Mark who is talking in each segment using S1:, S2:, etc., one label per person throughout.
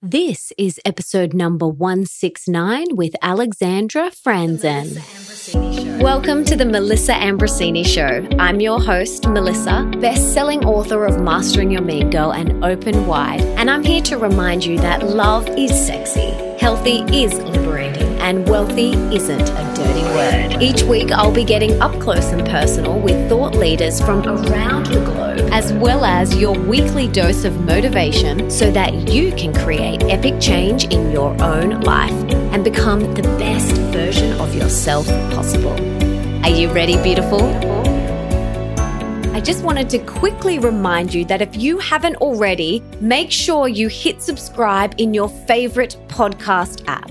S1: This is episode number 169 with Alexandra Franzen. Welcome to the Melissa Ambrosini Show. I'm your host, Melissa, best selling author of Mastering Your Mean Girl and Open Wide, and I'm here to remind you that love is sexy, healthy is liberating, and wealthy isn't a dirty word. Each week, I'll be getting up close and personal with thought leaders from around the globe, as well as your weekly dose of motivation so that you can create epic change in your own life and become the best version of yourself possible. Are you ready, beautiful? I just wanted to quickly remind you that if you haven't already, make sure you hit subscribe in your favorite podcast app.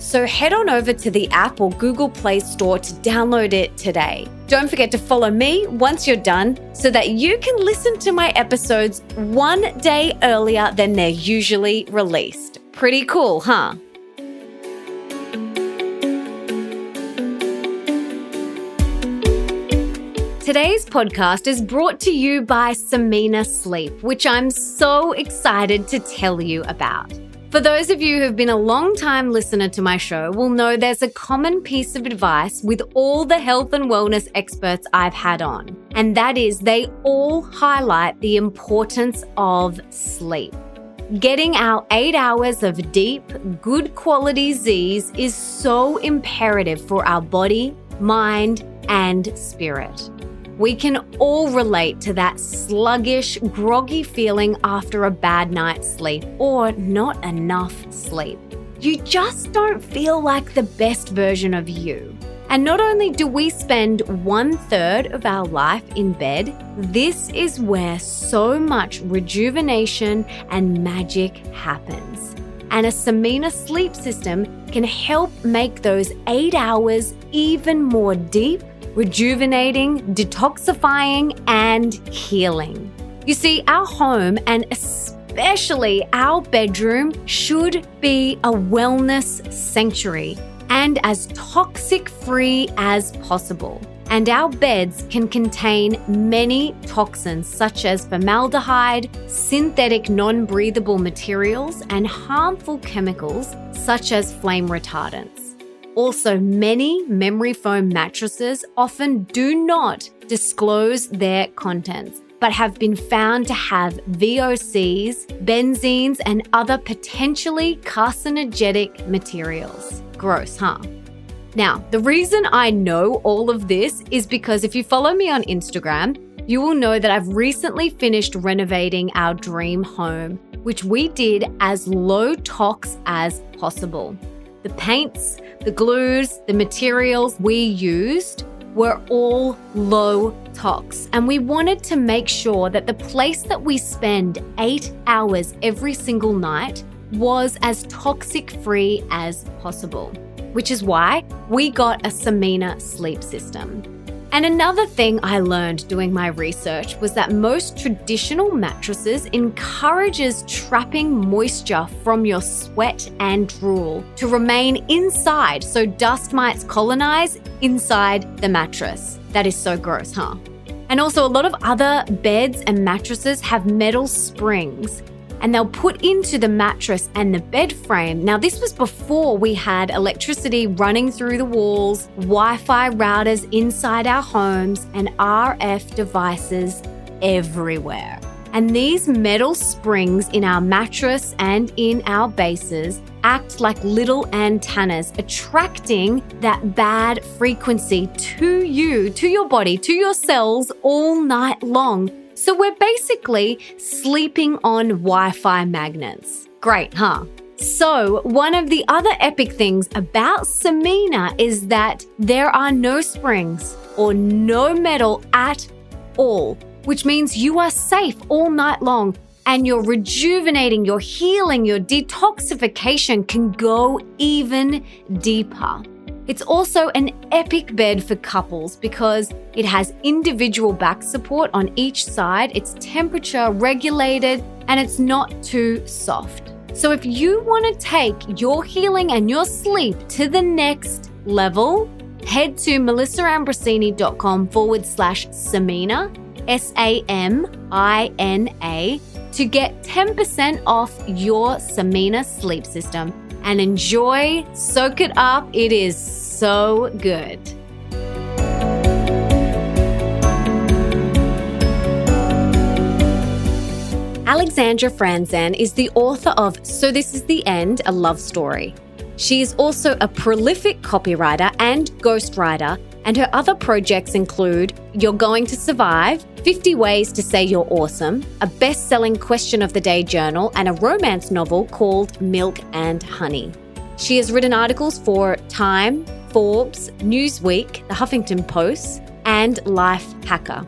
S1: So head on over to the app or Google Play Store to download it today. Don't forget to follow me once you're done so that you can listen to my episodes one day earlier than they're usually released. Pretty cool, huh? Today's podcast is brought to you by Samina Sleep, which I'm so excited to tell you about. For those of you who've been a long time listener to my show will know there's a common piece of advice with all the health and wellness experts I've had on, and that is they all highlight the importance of sleep. Getting our eight hours of deep, good quality Z's is so imperative for our body, mind, and spirit. We can all relate to that sluggish, groggy feeling after a bad night's sleep or not enough sleep. You just don't feel like the best version of you. And not only do we spend one third of our life in bed, this is where so much rejuvenation and magic happens. And a Samina sleep system can help make those eight hours even more deep rejuvenating, detoxifying, and healing. You see, our home and especially our bedroom should be a wellness sanctuary and as toxic free as possible. And our beds can contain many toxins such as formaldehyde, synthetic non breathable materials, and harmful chemicals such as flame retardants. Also, many memory foam mattresses often do not disclose their contents, but have been found to have VOCs, benzenes, and other potentially carcinogenic materials. Gross, huh? Now, the reason I know all of this is because if you follow me on Instagram, you will know that I've recently finished renovating our dream home, which we did as low tox as possible. The paints, the glues, the materials we used were all low tox. And we wanted to make sure that the place that we spend eight hours every single night was as toxic free as possible, which is why we got a Samina sleep system. And another thing I learned doing my research was that most traditional mattresses encourages trapping moisture from your sweat and drool to remain inside so dust mites colonize inside the mattress. That is so gross, huh? And also, a lot of other beds and mattresses have metal springs and they'll put into the mattress and the bed frame. Now, this was before we had electricity running through the walls, Wi Fi routers inside our homes, and RF devices everywhere. And these metal springs in our mattress and in our bases act like little antennas, attracting that bad frequency to you, to your body, to your cells all night long so we're basically sleeping on Wi Fi magnets. Great, huh? So, one of the other epic things about Samina is that there are no springs or no metal at all, which means you are safe all night long and your rejuvenating, your healing, your detoxification can go even deeper. It's also an epic bed for couples because it has individual back support on each side, it's temperature regulated, and it's not too soft. So if you want to take your healing and your sleep to the next level, head to melissaambrosini.com forward slash Samina, S A M I N A, to get 10% off your Samina sleep system and enjoy, soak it up. It is so good. Alexandra Franzen is the author of So This Is the End, a love story. She is also a prolific copywriter and ghostwriter, and her other projects include You're Going to Survive, 50 Ways to Say You're Awesome, a best selling question of the day journal, and a romance novel called Milk and Honey. She has written articles for Time, Forbes, Newsweek, The Huffington Post, and Life Hacker.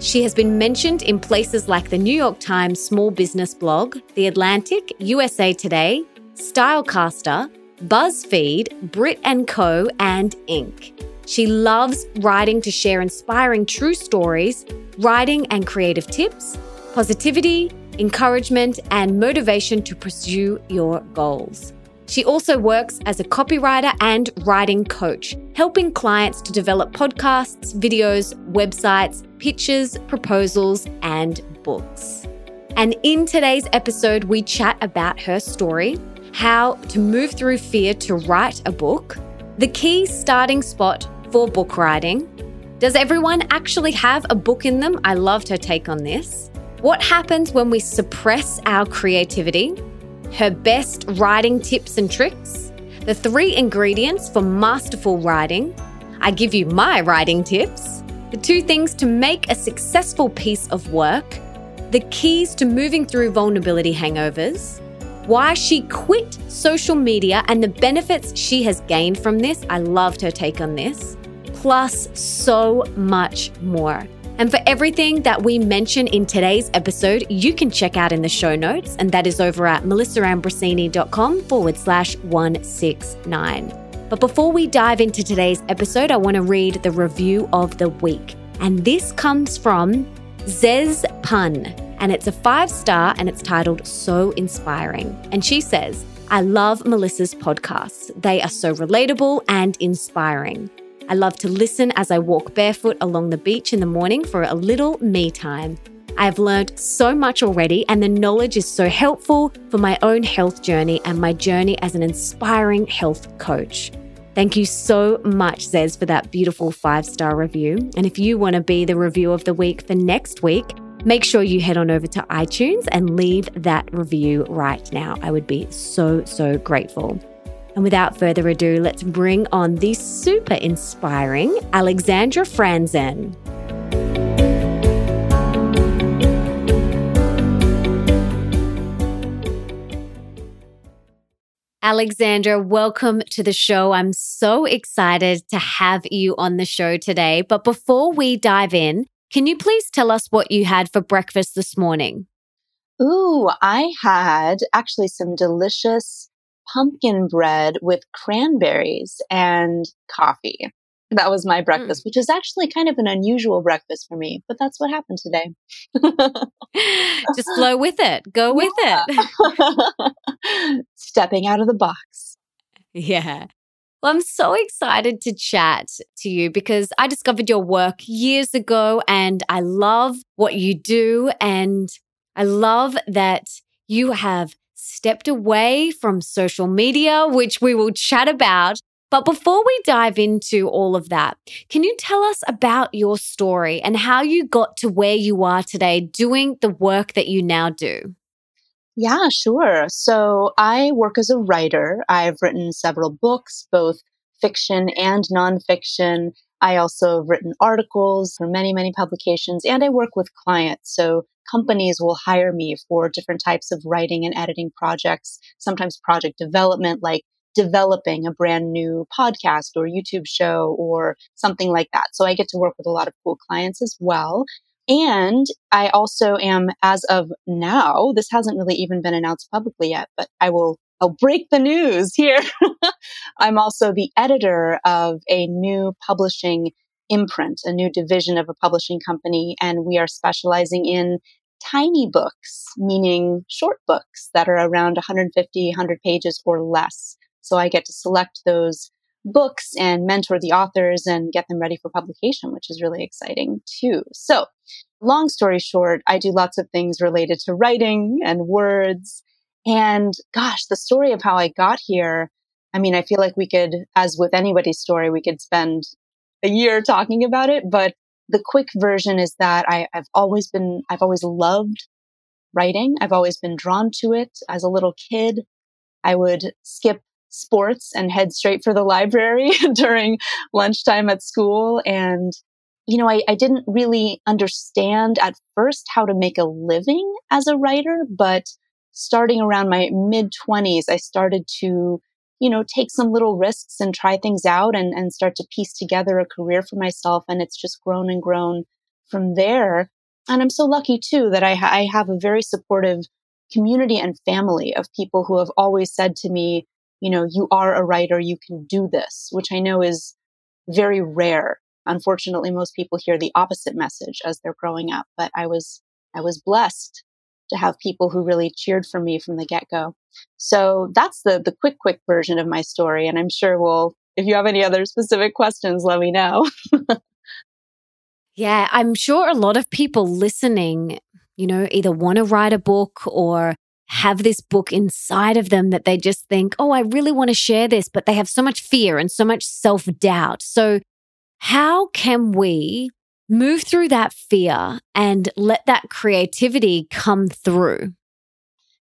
S1: She has been mentioned in places like the New York Times small business blog, The Atlantic, USA Today, Stylecaster, BuzzFeed, Brit & Co, and Inc. She loves writing to share inspiring true stories, writing and creative tips, positivity, encouragement, and motivation to pursue your goals. She also works as a copywriter and writing coach, helping clients to develop podcasts, videos, websites, pitches, proposals, and books. And in today's episode, we chat about her story, how to move through fear to write a book, the key starting spot for book writing. Does everyone actually have a book in them? I loved her take on this. What happens when we suppress our creativity? her best writing tips and tricks, the three ingredients for masterful writing. I give you my writing tips, the two things to make a successful piece of work, the keys to moving through vulnerability hangovers, why she quit social media and the benefits she has gained from this. I loved her take on this, plus so much more. And for everything that we mention in today's episode, you can check out in the show notes, and that is over at melissaambrosini.com forward slash 169. But before we dive into today's episode, I want to read the review of the week. And this comes from Zez Pun, and it's a five star and it's titled So Inspiring. And she says, I love Melissa's podcasts. They are so relatable and inspiring. I love to listen as I walk barefoot along the beach in the morning for a little me time. I have learned so much already, and the knowledge is so helpful for my own health journey and my journey as an inspiring health coach. Thank you so much, Zez, for that beautiful five star review. And if you want to be the review of the week for next week, make sure you head on over to iTunes and leave that review right now. I would be so, so grateful. And without further ado, let's bring on the super inspiring Alexandra Franzen. Alexandra, welcome to the show. I'm so excited to have you on the show today. But before we dive in, can you please tell us what you had for breakfast this morning?
S2: Ooh, I had actually some delicious pumpkin bread with cranberries and coffee. That was my mm. breakfast, mm. which is actually kind of an unusual breakfast for me, but that's what happened today.
S1: Just flow with it. Go with yeah.
S2: it. Stepping out of the box.
S1: Yeah. Well, I'm so excited to chat to you because I discovered your work years ago and I love what you do. And I love that you have stepped away from social media, which we will chat about. But before we dive into all of that, can you tell us about your story and how you got to where you are today doing the work that you now do?
S2: Yeah, sure. So I work as a writer. I've written several books, both fiction and nonfiction. I also have written articles for many, many publications, and I work with clients. So companies will hire me for different types of writing and editing projects, sometimes project development, like developing a brand new podcast or YouTube show or something like that. So I get to work with a lot of cool clients as well. And I also am, as of now, this hasn't really even been announced publicly yet, but I will I'll break the news here. I'm also the editor of a new publishing imprint, a new division of a publishing company, and we are specializing in tiny books, meaning short books that are around 150, 100 pages or less. So I get to select those books and mentor the authors and get them ready for publication, which is really exciting too. So, long story short, I do lots of things related to writing and words. And gosh, the story of how I got here, I mean, I feel like we could, as with anybody's story, we could spend a year talking about it. But the quick version is that I, I've always been, I've always loved writing. I've always been drawn to it as a little kid. I would skip sports and head straight for the library during lunchtime at school. And, you know, I, I didn't really understand at first how to make a living as a writer, but starting around my mid 20s, I started to, you know, take some little risks and try things out and, and start to piece together a career for myself. And it's just grown and grown from there. And I'm so lucky too that I, I have a very supportive community and family of people who have always said to me, you know, you are a writer, you can do this, which I know is very rare. Unfortunately, most people hear the opposite message as they're growing up, but I was, I was blessed to have people who really cheered for me from the get go. So that's the, the quick, quick version of my story. And I'm sure we'll, if you have any other specific questions, let me know.
S1: yeah, I'm sure a lot of people listening, you know, either want to write a book or have this book inside of them that they just think, oh, I really want to share this, but they have so much fear and so much self doubt. So, how can we move through that fear and let that creativity come through?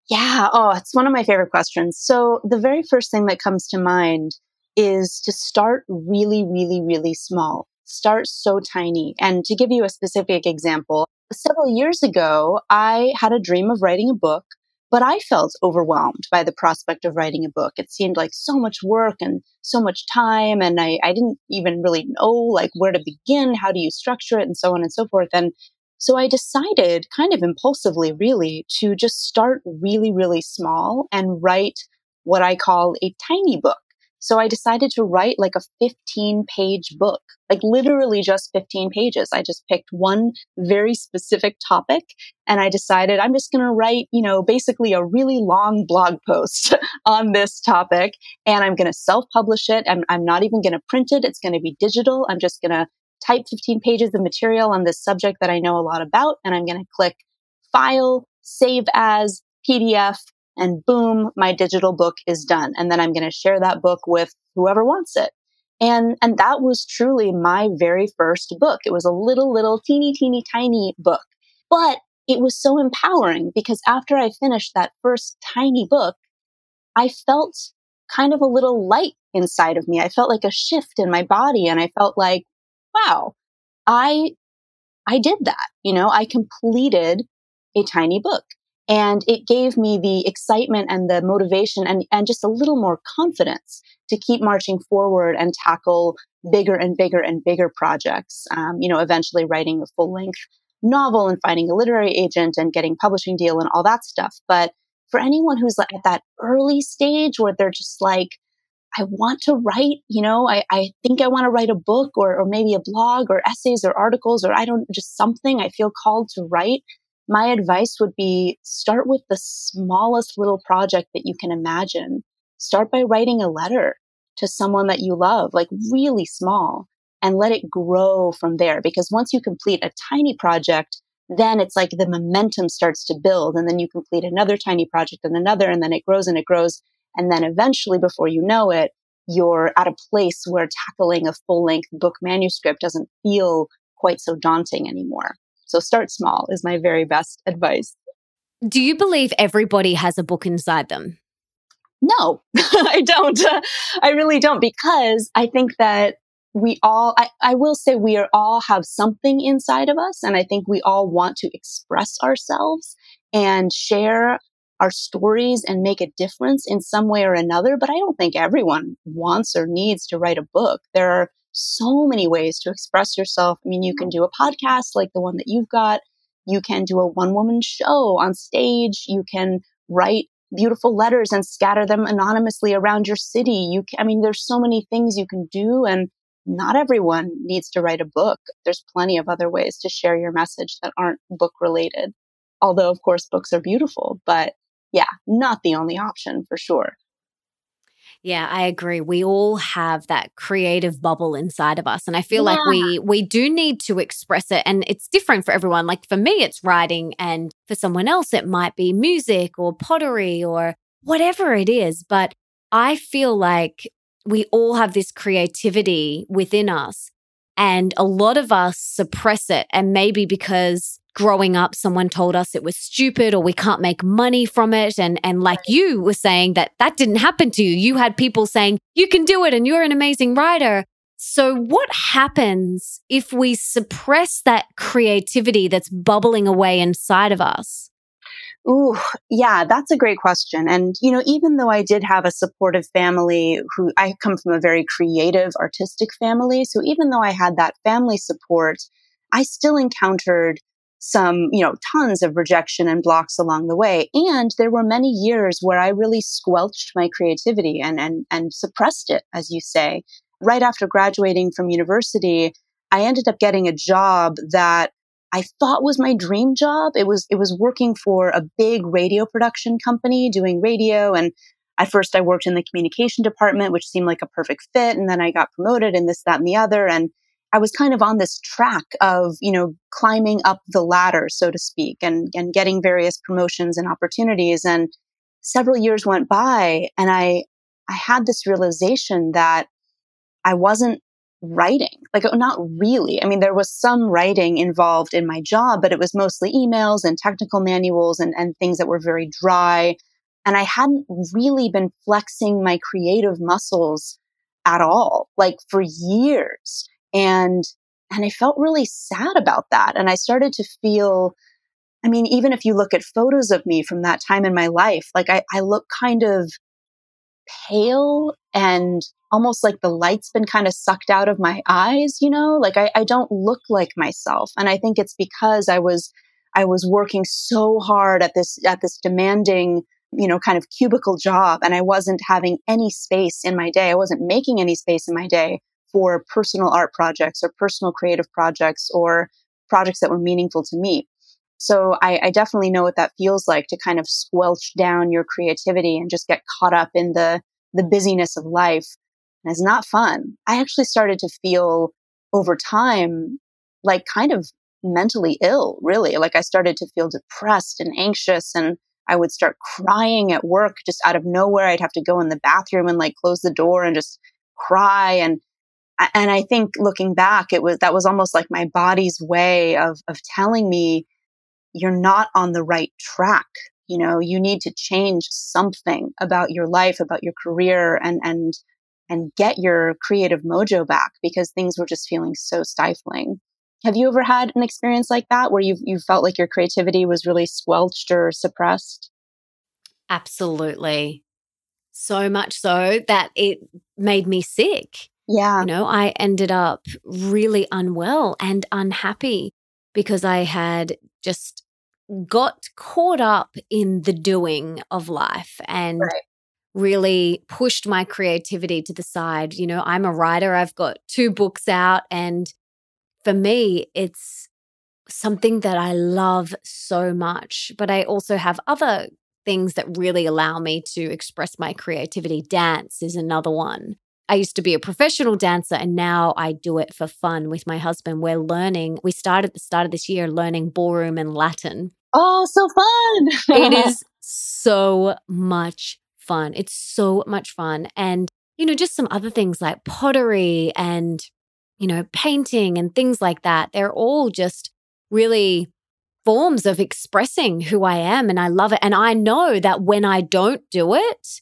S2: Yeah. Oh, it's one of my favorite questions. So, the very first thing that comes to mind is to start really, really, really small. Start so tiny. And to give you a specific example, several years ago, I had a dream of writing a book but I felt overwhelmed by the prospect of writing a book. It seemed like so much work and so much time. And I, I didn't even really know like where to begin. How do you structure it and so on and so forth. And so I decided kind of impulsively, really, to just start really, really small and write what I call a tiny book. So I decided to write like a 15 page book, like literally just 15 pages. I just picked one very specific topic and I decided I'm just going to write, you know, basically a really long blog post on this topic and I'm going to self publish it. I'm, I'm not even going to print it. It's going to be digital. I'm just going to type 15 pages of material on this subject that I know a lot about and I'm going to click file, save as, PDF, and boom, my digital book is done. And then I'm going to share that book with whoever wants it. And, and that was truly my very first book. It was a little, little teeny, teeny, tiny book, but it was so empowering because after I finished that first tiny book, I felt kind of a little light inside of me. I felt like a shift in my body and I felt like, wow, I, I did that. You know, I completed a tiny book. And it gave me the excitement and the motivation and, and just a little more confidence to keep marching forward and tackle bigger and bigger and bigger projects. Um, you know, eventually writing a full length novel and finding a literary agent and getting publishing deal and all that stuff. But for anyone who's at that early stage where they're just like, I want to write, you know, I, I think I want to write a book or, or maybe a blog or essays or articles or I don't, just something I feel called to write my advice would be start with the smallest little project that you can imagine. Start by writing a letter to someone that you love, like really small, and let it grow from there. Because once you complete a tiny project, then it's like the momentum starts to build and then you complete another tiny project and another and then it grows and it grows. And then eventually before you know it, you're at a place where tackling a full length book manuscript doesn't feel quite so daunting anymore. So start small is my very best advice.
S1: Do you believe everybody has a book inside them?
S2: No, I don't. I really don't because I think that we all, I, I will say we are all have something inside of us. And I think we all want to express ourselves and share our stories and make a difference in some way or another. But I don't think everyone wants or needs to write a book. There are so many ways to express yourself. I mean, you can mm-hmm. do a podcast like the one that you've got. You can do a one woman show on stage. You can write beautiful letters and scatter them anonymously around your city. You, I mean, there's so many things you can do and not everyone needs to write a book. There's plenty of other ways to share your message that aren't book related. Although, of course, books are beautiful, but yeah, not the only option for sure.
S1: Yeah, I agree. We all have that creative bubble inside of us and I feel yeah. like we we do need to express it and it's different for everyone. Like for me it's writing and for someone else it might be music or pottery or whatever it is, but I feel like we all have this creativity within us and a lot of us suppress it and maybe because growing up someone told us it was stupid or we can't make money from it. And and like you were saying that that didn't happen to you. You had people saying you can do it and you're an amazing writer. So what happens if we suppress that creativity that's bubbling away inside of us?
S2: Ooh, yeah, that's a great question. And, you know, even though I did have a supportive family who I come from a very creative, artistic family. So even though I had that family support, I still encountered some, you know, tons of rejection and blocks along the way. And there were many years where I really squelched my creativity and, and, and suppressed it, as you say. Right after graduating from university, I ended up getting a job that I thought was my dream job. It was, it was working for a big radio production company doing radio. And at first I worked in the communication department, which seemed like a perfect fit. And then I got promoted and this, that, and the other. And I was kind of on this track of, you know, climbing up the ladder, so to speak, and, and getting various promotions and opportunities. And several years went by and I, I had this realization that I wasn't writing. Like, not really. I mean, there was some writing involved in my job, but it was mostly emails and technical manuals and, and things that were very dry. And I hadn't really been flexing my creative muscles at all, like for years. And, and I felt really sad about that. And I started to feel, I mean, even if you look at photos of me from that time in my life, like I, I look kind of pale and almost like the light's been kind of sucked out of my eyes, you know, like I, I don't look like myself. And I think it's because I was, I was working so hard at this, at this demanding, you know, kind of cubicle job and I wasn't having any space in my day. I wasn't making any space in my day for personal art projects or personal creative projects or projects that were meaningful to me. So I, I, definitely know what that feels like to kind of squelch down your creativity and just get caught up in the the busyness of life. And it's not fun. I actually started to feel over time like kind of mentally ill, really. Like I started to feel depressed and anxious and I would start crying at work just out of nowhere. I'd have to go in the bathroom and like close the door and just cry and and I think looking back, it was, that was almost like my body's way of, of telling me you're not on the right track. You know, you need to change something about your life, about your career and, and, and get your creative mojo back because things were just feeling so stifling. Have you ever had an experience like that where you you felt like your creativity was really squelched or suppressed?
S1: Absolutely. So much so that it made me sick.
S2: Yeah.
S1: You know, I ended up really unwell and unhappy because I had just got caught up in the doing of life and right. really pushed my creativity to the side. You know, I'm a writer, I've got two books out, and for me, it's something that I love so much. But I also have other things that really allow me to express my creativity. Dance is another one. I used to be a professional dancer and now I do it for fun with my husband. We're learning, we started at the start of this year learning ballroom and Latin.
S2: Oh, so fun.
S1: it is so much fun. It's so much fun. And, you know, just some other things like pottery and, you know, painting and things like that. They're all just really forms of expressing who I am. And I love it. And I know that when I don't do it,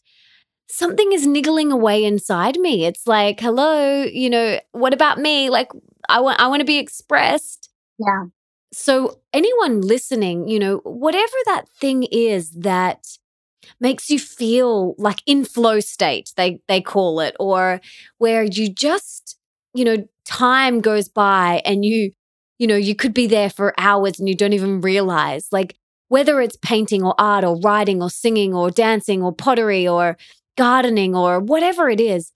S1: something is niggling away inside me. It's like, hello, you know, what about me? Like I want I want to be expressed.
S2: Yeah.
S1: So anyone listening, you know, whatever that thing is that makes you feel like in flow state, they they call it, or where you just, you know, time goes by and you, you know, you could be there for hours and you don't even realize. Like whether it's painting or art or writing or singing or dancing or pottery or gardening or whatever it is,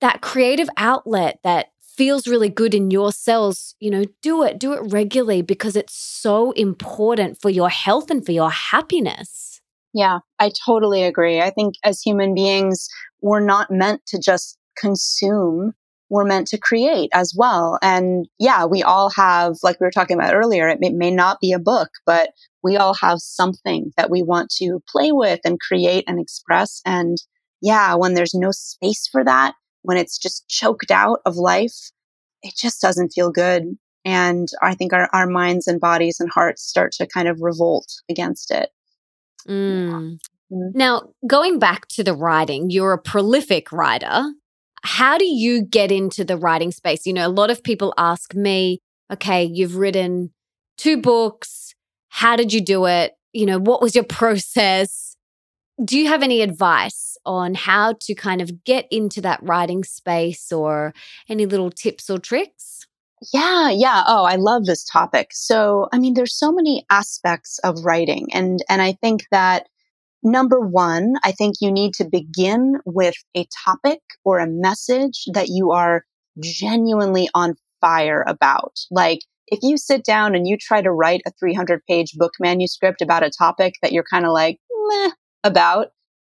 S1: that creative outlet that feels really good in your cells, you know, do it, do it regularly because it's so important for your health and for your happiness.
S2: Yeah, I totally agree. I think as human beings, we're not meant to just consume we're meant to create as well. And yeah, we all have, like we were talking about earlier, it may, may, not be a book, but we all have something that we want to play with and create and express. And yeah, when there's no space for that, when it's just choked out of life, it just doesn't feel good. And I think our, our minds and bodies and hearts start to kind of revolt against it.
S1: Mm. Yeah. Mm. Now, going back to the writing, you're a prolific writer. How do you get into the writing space? You know, a lot of people ask me, okay, you've written two books. How did you do it? You know, what was your process? Do you have any advice on how to kind of get into that writing space or any little tips or tricks?
S2: Yeah, yeah. Oh, I love this topic. So, I mean, there's so many aspects of writing and and I think that Number one, I think you need to begin with a topic or a message that you are genuinely on fire about. Like, if you sit down and you try to write a 300 page book manuscript about a topic that you're kind of like, meh about,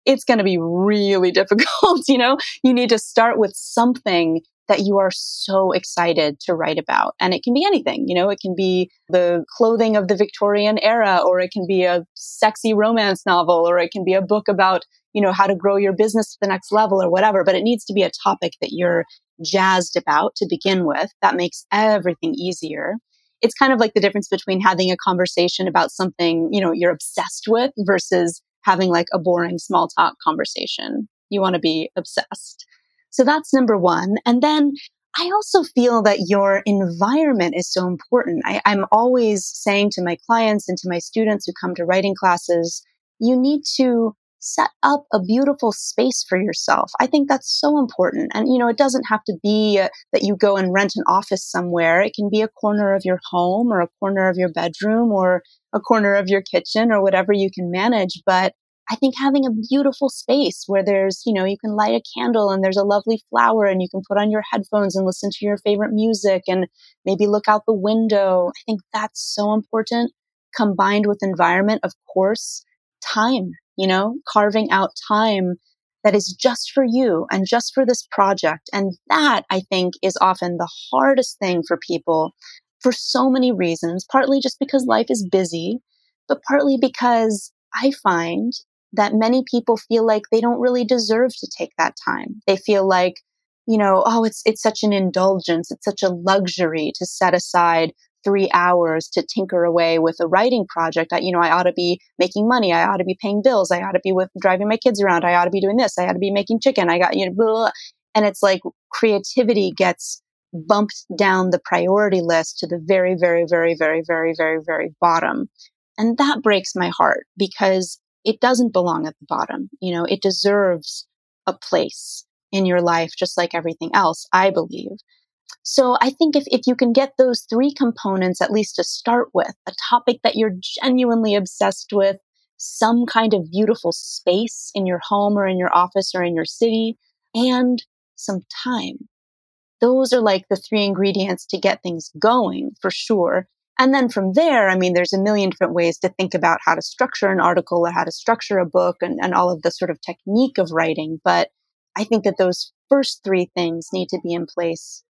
S2: it's going to be really difficult. you know, you need to start with something that you are so excited to write about. And it can be anything, you know, it can be the clothing of the Victorian era, or it can be a sexy romance novel, or it can be a book about, you know, how to grow your business to the next level or whatever. But it needs to be a topic that you're jazzed about to begin with. That makes everything easier. It's kind of like the difference between having a conversation about something, you know, you're obsessed with versus having like a boring small talk conversation. You want to be obsessed. So that's number one. And then I also feel that your environment is so important. I, am always saying to my clients and to my students who come to writing classes, you need to set up a beautiful space for yourself. I think that's so important. And, you know, it doesn't have to be uh, that you go and rent an office somewhere. It can be a corner of your home or a corner of your bedroom or a corner of your kitchen or whatever you can manage. But I think having a beautiful space where there's, you know, you can light a candle and there's a lovely flower and you can put on your headphones and listen to your favorite music and maybe look out the window. I think that's so important combined with environment. Of course, time, you know, carving out time that is just for you and just for this project. And that I think is often the hardest thing for people for so many reasons, partly just because life is busy, but partly because I find that many people feel like they don't really deserve to take that time. They feel like, you know, oh, it's, it's such an indulgence. It's such a luxury to set aside three hours to tinker away with a writing project. I, you know, I ought to be making money. I ought to be paying bills. I ought to be with driving my kids around. I ought to be doing this. I ought to be making chicken. I got, you know, blah, blah. and it's like creativity gets bumped down the priority list to the very, very, very, very, very, very, very bottom. And that breaks my heart because it doesn't belong at the bottom. You know, it deserves a place in your life, just like everything else, I believe. So I think if, if you can get those three components, at least to start with, a topic that you're genuinely obsessed with, some kind of beautiful space in your home or in your office or in your city, and some time. Those are like the three ingredients to get things going for sure. And then from there, I mean, there's a million different ways to think about how to structure an article or how to structure a book and, and all of the sort of technique of writing. But I think that those first three things need to be in place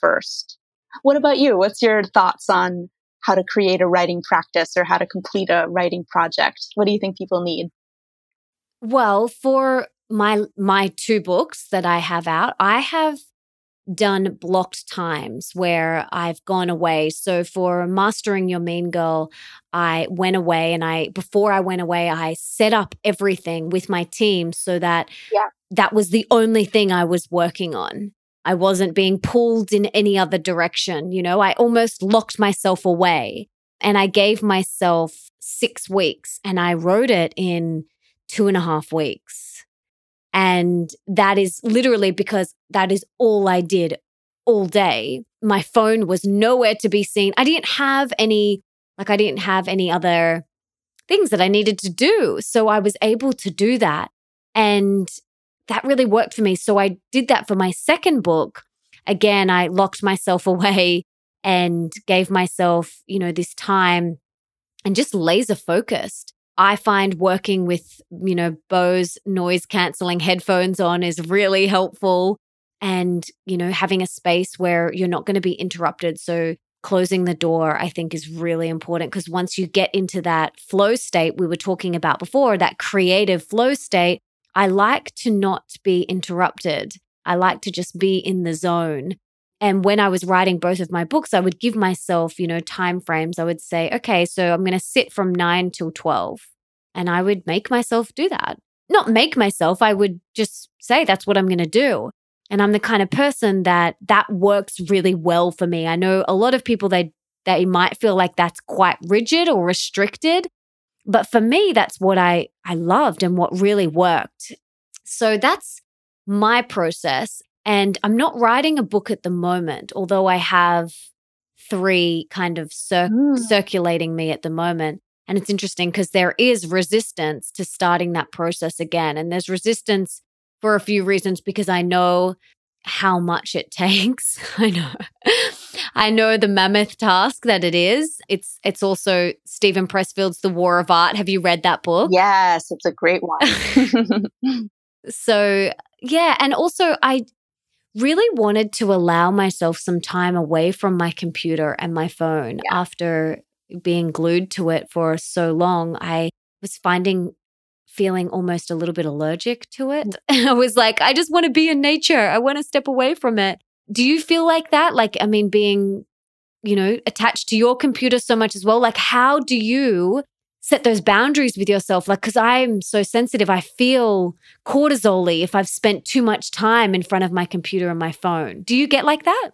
S2: first. What about you? What's your thoughts on how to create a writing practice or how to complete a writing project? What do you think people need?
S1: Well, for my my two books that I have out, I have done blocked times where I've gone away. So for mastering your mean girl, I went away and I before I went away, I set up everything with my team so that yeah. that was the only thing I was working on. I wasn't being pulled in any other direction. You know, I almost locked myself away and I gave myself six weeks and I wrote it in two and a half weeks. And that is literally because that is all I did all day. My phone was nowhere to be seen. I didn't have any, like, I didn't have any other things that I needed to do. So I was able to do that. And that really worked for me. So I did that for my second book. Again, I locked myself away and gave myself, you know, this time and just laser focused. I find working with, you know, Bose noise canceling headphones on is really helpful. And, you know, having a space where you're not going to be interrupted. So closing the door, I think, is really important because once you get into that flow state we were talking about before, that creative flow state, I like to not be interrupted. I like to just be in the zone. And when I was writing both of my books, I would give myself, you know, time frames. I would say, okay, so I'm going to sit from nine till 12. And I would make myself do that. Not make myself, I would just say, that's what I'm going to do. And I'm the kind of person that that works really well for me. I know a lot of people they they might feel like that's quite rigid or restricted, but for me that's what I I loved and what really worked. So that's my process and I'm not writing a book at the moment, although I have three kind of cir- mm. circulating me at the moment. And it's interesting because there is resistance to starting that process again. And there's resistance for a few reasons because I know how much it takes. I know. I know the mammoth task that it is. It's it's also Steven Pressfield's The War of Art. Have you read that book?
S2: Yes, it's a great one.
S1: so, yeah, and also I really wanted to allow myself some time away from my computer and my phone yeah. after being glued to it for so long. I was finding feeling almost a little bit allergic to it. Mm. I was like, I just want to be in nature. I want to step away from it. Do you feel like that? Like, I mean, being, you know, attached to your computer so much as well. Like, how do you set those boundaries with yourself? Like, because I'm so sensitive, I feel cortisol if I've spent too much time in front of my computer and my phone. Do you get like that?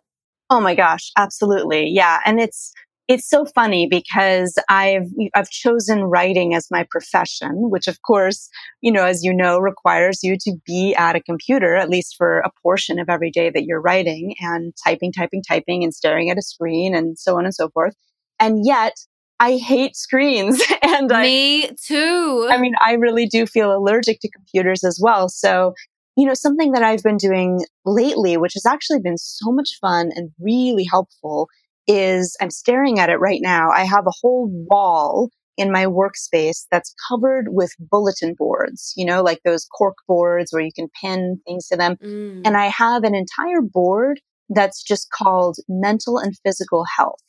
S2: Oh my gosh, absolutely. Yeah. And it's, it's so funny because I've I've chosen writing as my profession, which of course, you know, as you know, requires you to be at a computer at least for a portion of every day that you're writing and typing, typing, typing and staring at a screen and so on and so forth. And yet I hate screens and
S1: me I, too.
S2: I mean, I really do feel allergic to computers as well. So, you know, something that I've been doing lately, which has actually been so much fun and really helpful is I'm staring at it right now. I have a whole wall in my workspace that's covered with bulletin boards, you know, like those cork boards where you can pin things to them. Mm. And I have an entire board that's just called mental and physical health.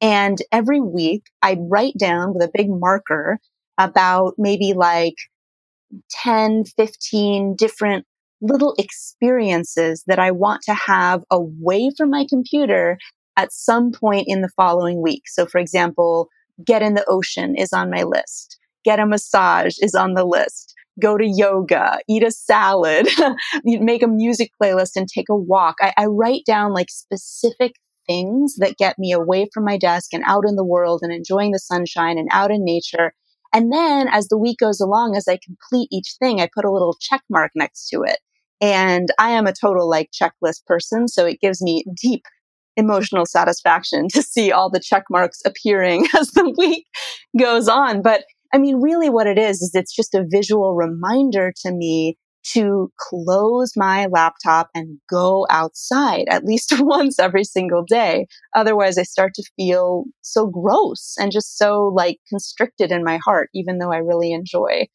S2: And every week I write down with a big marker about maybe like 10, 15 different little experiences that I want to have away from my computer at some point in the following week. So, for example, get in the ocean is on my list. Get a massage is on the list. Go to yoga, eat a salad, make a music playlist and take a walk. I, I write down like specific things that get me away from my desk and out in the world and enjoying the sunshine and out in nature. And then as the week goes along, as I complete each thing, I put a little check mark next to it. And I am a total like checklist person. So it gives me deep emotional satisfaction to see all the check marks appearing as the week goes on. But I mean, really what it is, is it's just a visual reminder to me to close my laptop and go outside at least once every single day. Otherwise, I start to feel so gross and just so like constricted in my heart, even though I really enjoy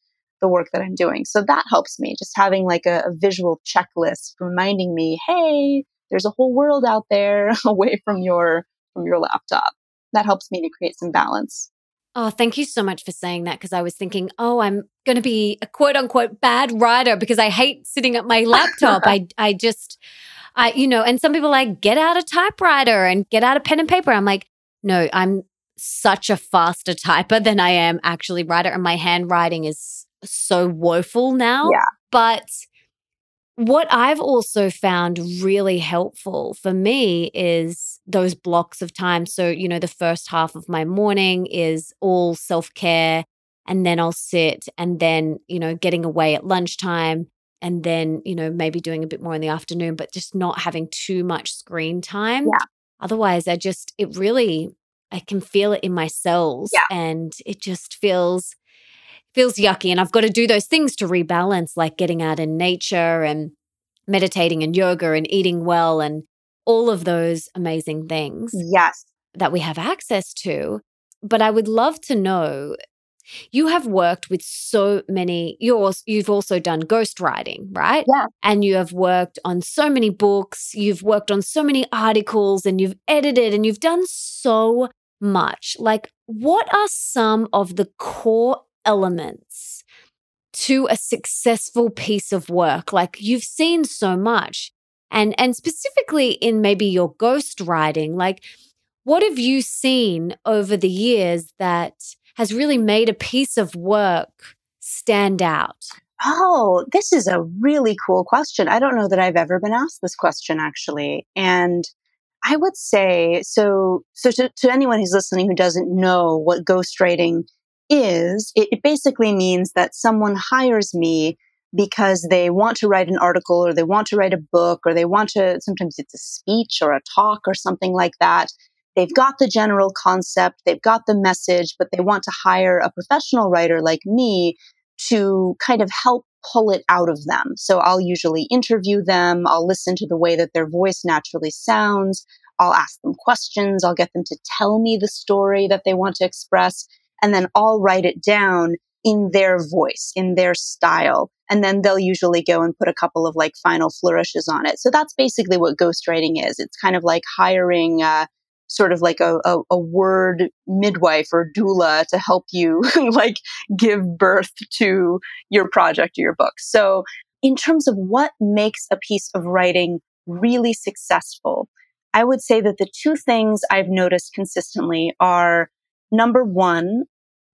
S2: the work that I'm doing. So that helps me just having like a, a visual checklist reminding me, hey, there's a whole world out there away from your from your laptop. That helps me to create some balance.
S1: Oh, thank you so much for saying that because I was thinking, oh, I'm going to be a quote unquote bad writer because I hate sitting at my laptop. I I just I you know, and some people like get out a typewriter and get out a pen and paper. I'm like, no, I'm such a faster typer than I am actually writer and my handwriting is so woeful now.
S2: Yeah.
S1: But what I've also found really helpful for me is those blocks of time. So, you know, the first half of my morning is all self care, and then I'll sit and then, you know, getting away at lunchtime, and then, you know, maybe doing a bit more in the afternoon, but just not having too much screen time.
S2: Yeah.
S1: Otherwise, I just, it really, I can feel it in my cells
S2: yeah.
S1: and it just feels feels yucky and I've got to do those things to rebalance, like getting out in nature and meditating and yoga and eating well and all of those amazing things.
S2: Yes.
S1: That we have access to. But I would love to know you have worked with so many you you've also done ghostwriting right
S2: yeah
S1: and you have worked on so many books you've worked on so many articles and you've edited and you've done so much like what are some of the core elements to a successful piece of work like you've seen so much. And and specifically in maybe your ghost writing like what have you seen over the years that has really made a piece of work stand out?
S2: Oh this is a really cool question. I don't know that i've ever been asked this question actually. And i would say so so to, to anyone who's listening who doesn't know what ghostwriting is it, basically means that someone hires me because they want to write an article or they want to write a book or they want to, sometimes it's a speech or a talk or something like that. They've got the general concept, they've got the message, but they want to hire a professional writer like me to kind of help pull it out of them. So I'll usually interview them, I'll listen to the way that their voice naturally sounds, I'll ask them questions, I'll get them to tell me the story that they want to express and then I'll write it down in their voice, in their style. And then they'll usually go and put a couple of like final flourishes on it. So that's basically what ghostwriting is. It's kind of like hiring, uh, sort of like a, a, a, word midwife or doula to help you like give birth to your project or your book. So in terms of what makes a piece of writing really successful, I would say that the two things I've noticed consistently are number one,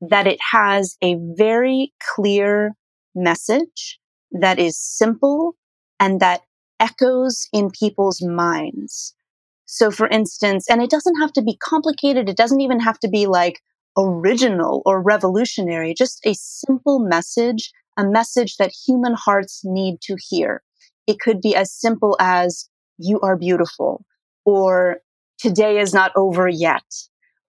S2: that it has a very clear message that is simple and that echoes in people's minds. So, for instance, and it doesn't have to be complicated, it doesn't even have to be like original or revolutionary, just a simple message, a message that human hearts need to hear. It could be as simple as, you are beautiful, or today is not over yet,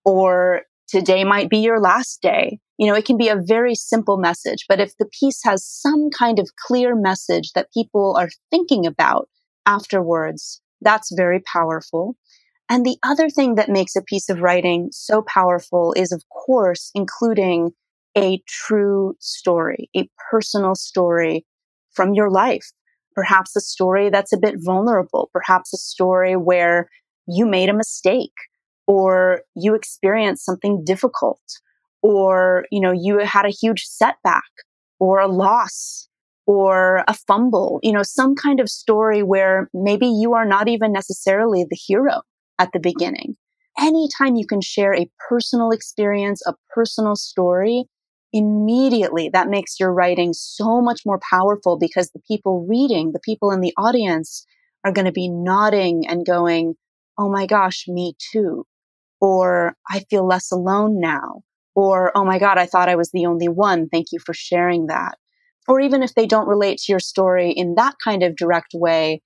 S2: or today might be your last day. You know, it can be a very simple message, but if the piece has some kind of clear message that people are thinking about afterwards, that's very powerful. And the other thing that makes a piece of writing so powerful is, of course, including a true story, a personal story from your life. Perhaps a story that's a bit vulnerable, perhaps a story where you made a mistake or you experienced something difficult or you know you had a huge setback or a loss or a fumble you know some kind of story where maybe you are not even necessarily the hero at the beginning. Anytime you can share a personal experience a personal story immediately that makes your writing so much more powerful because the people reading the people in the audience are going to be nodding and going oh my gosh me too or I feel less alone now, or oh my God, I thought I was the only one. Thank you for sharing that. Or even if they don't relate to your story in that kind of direct way,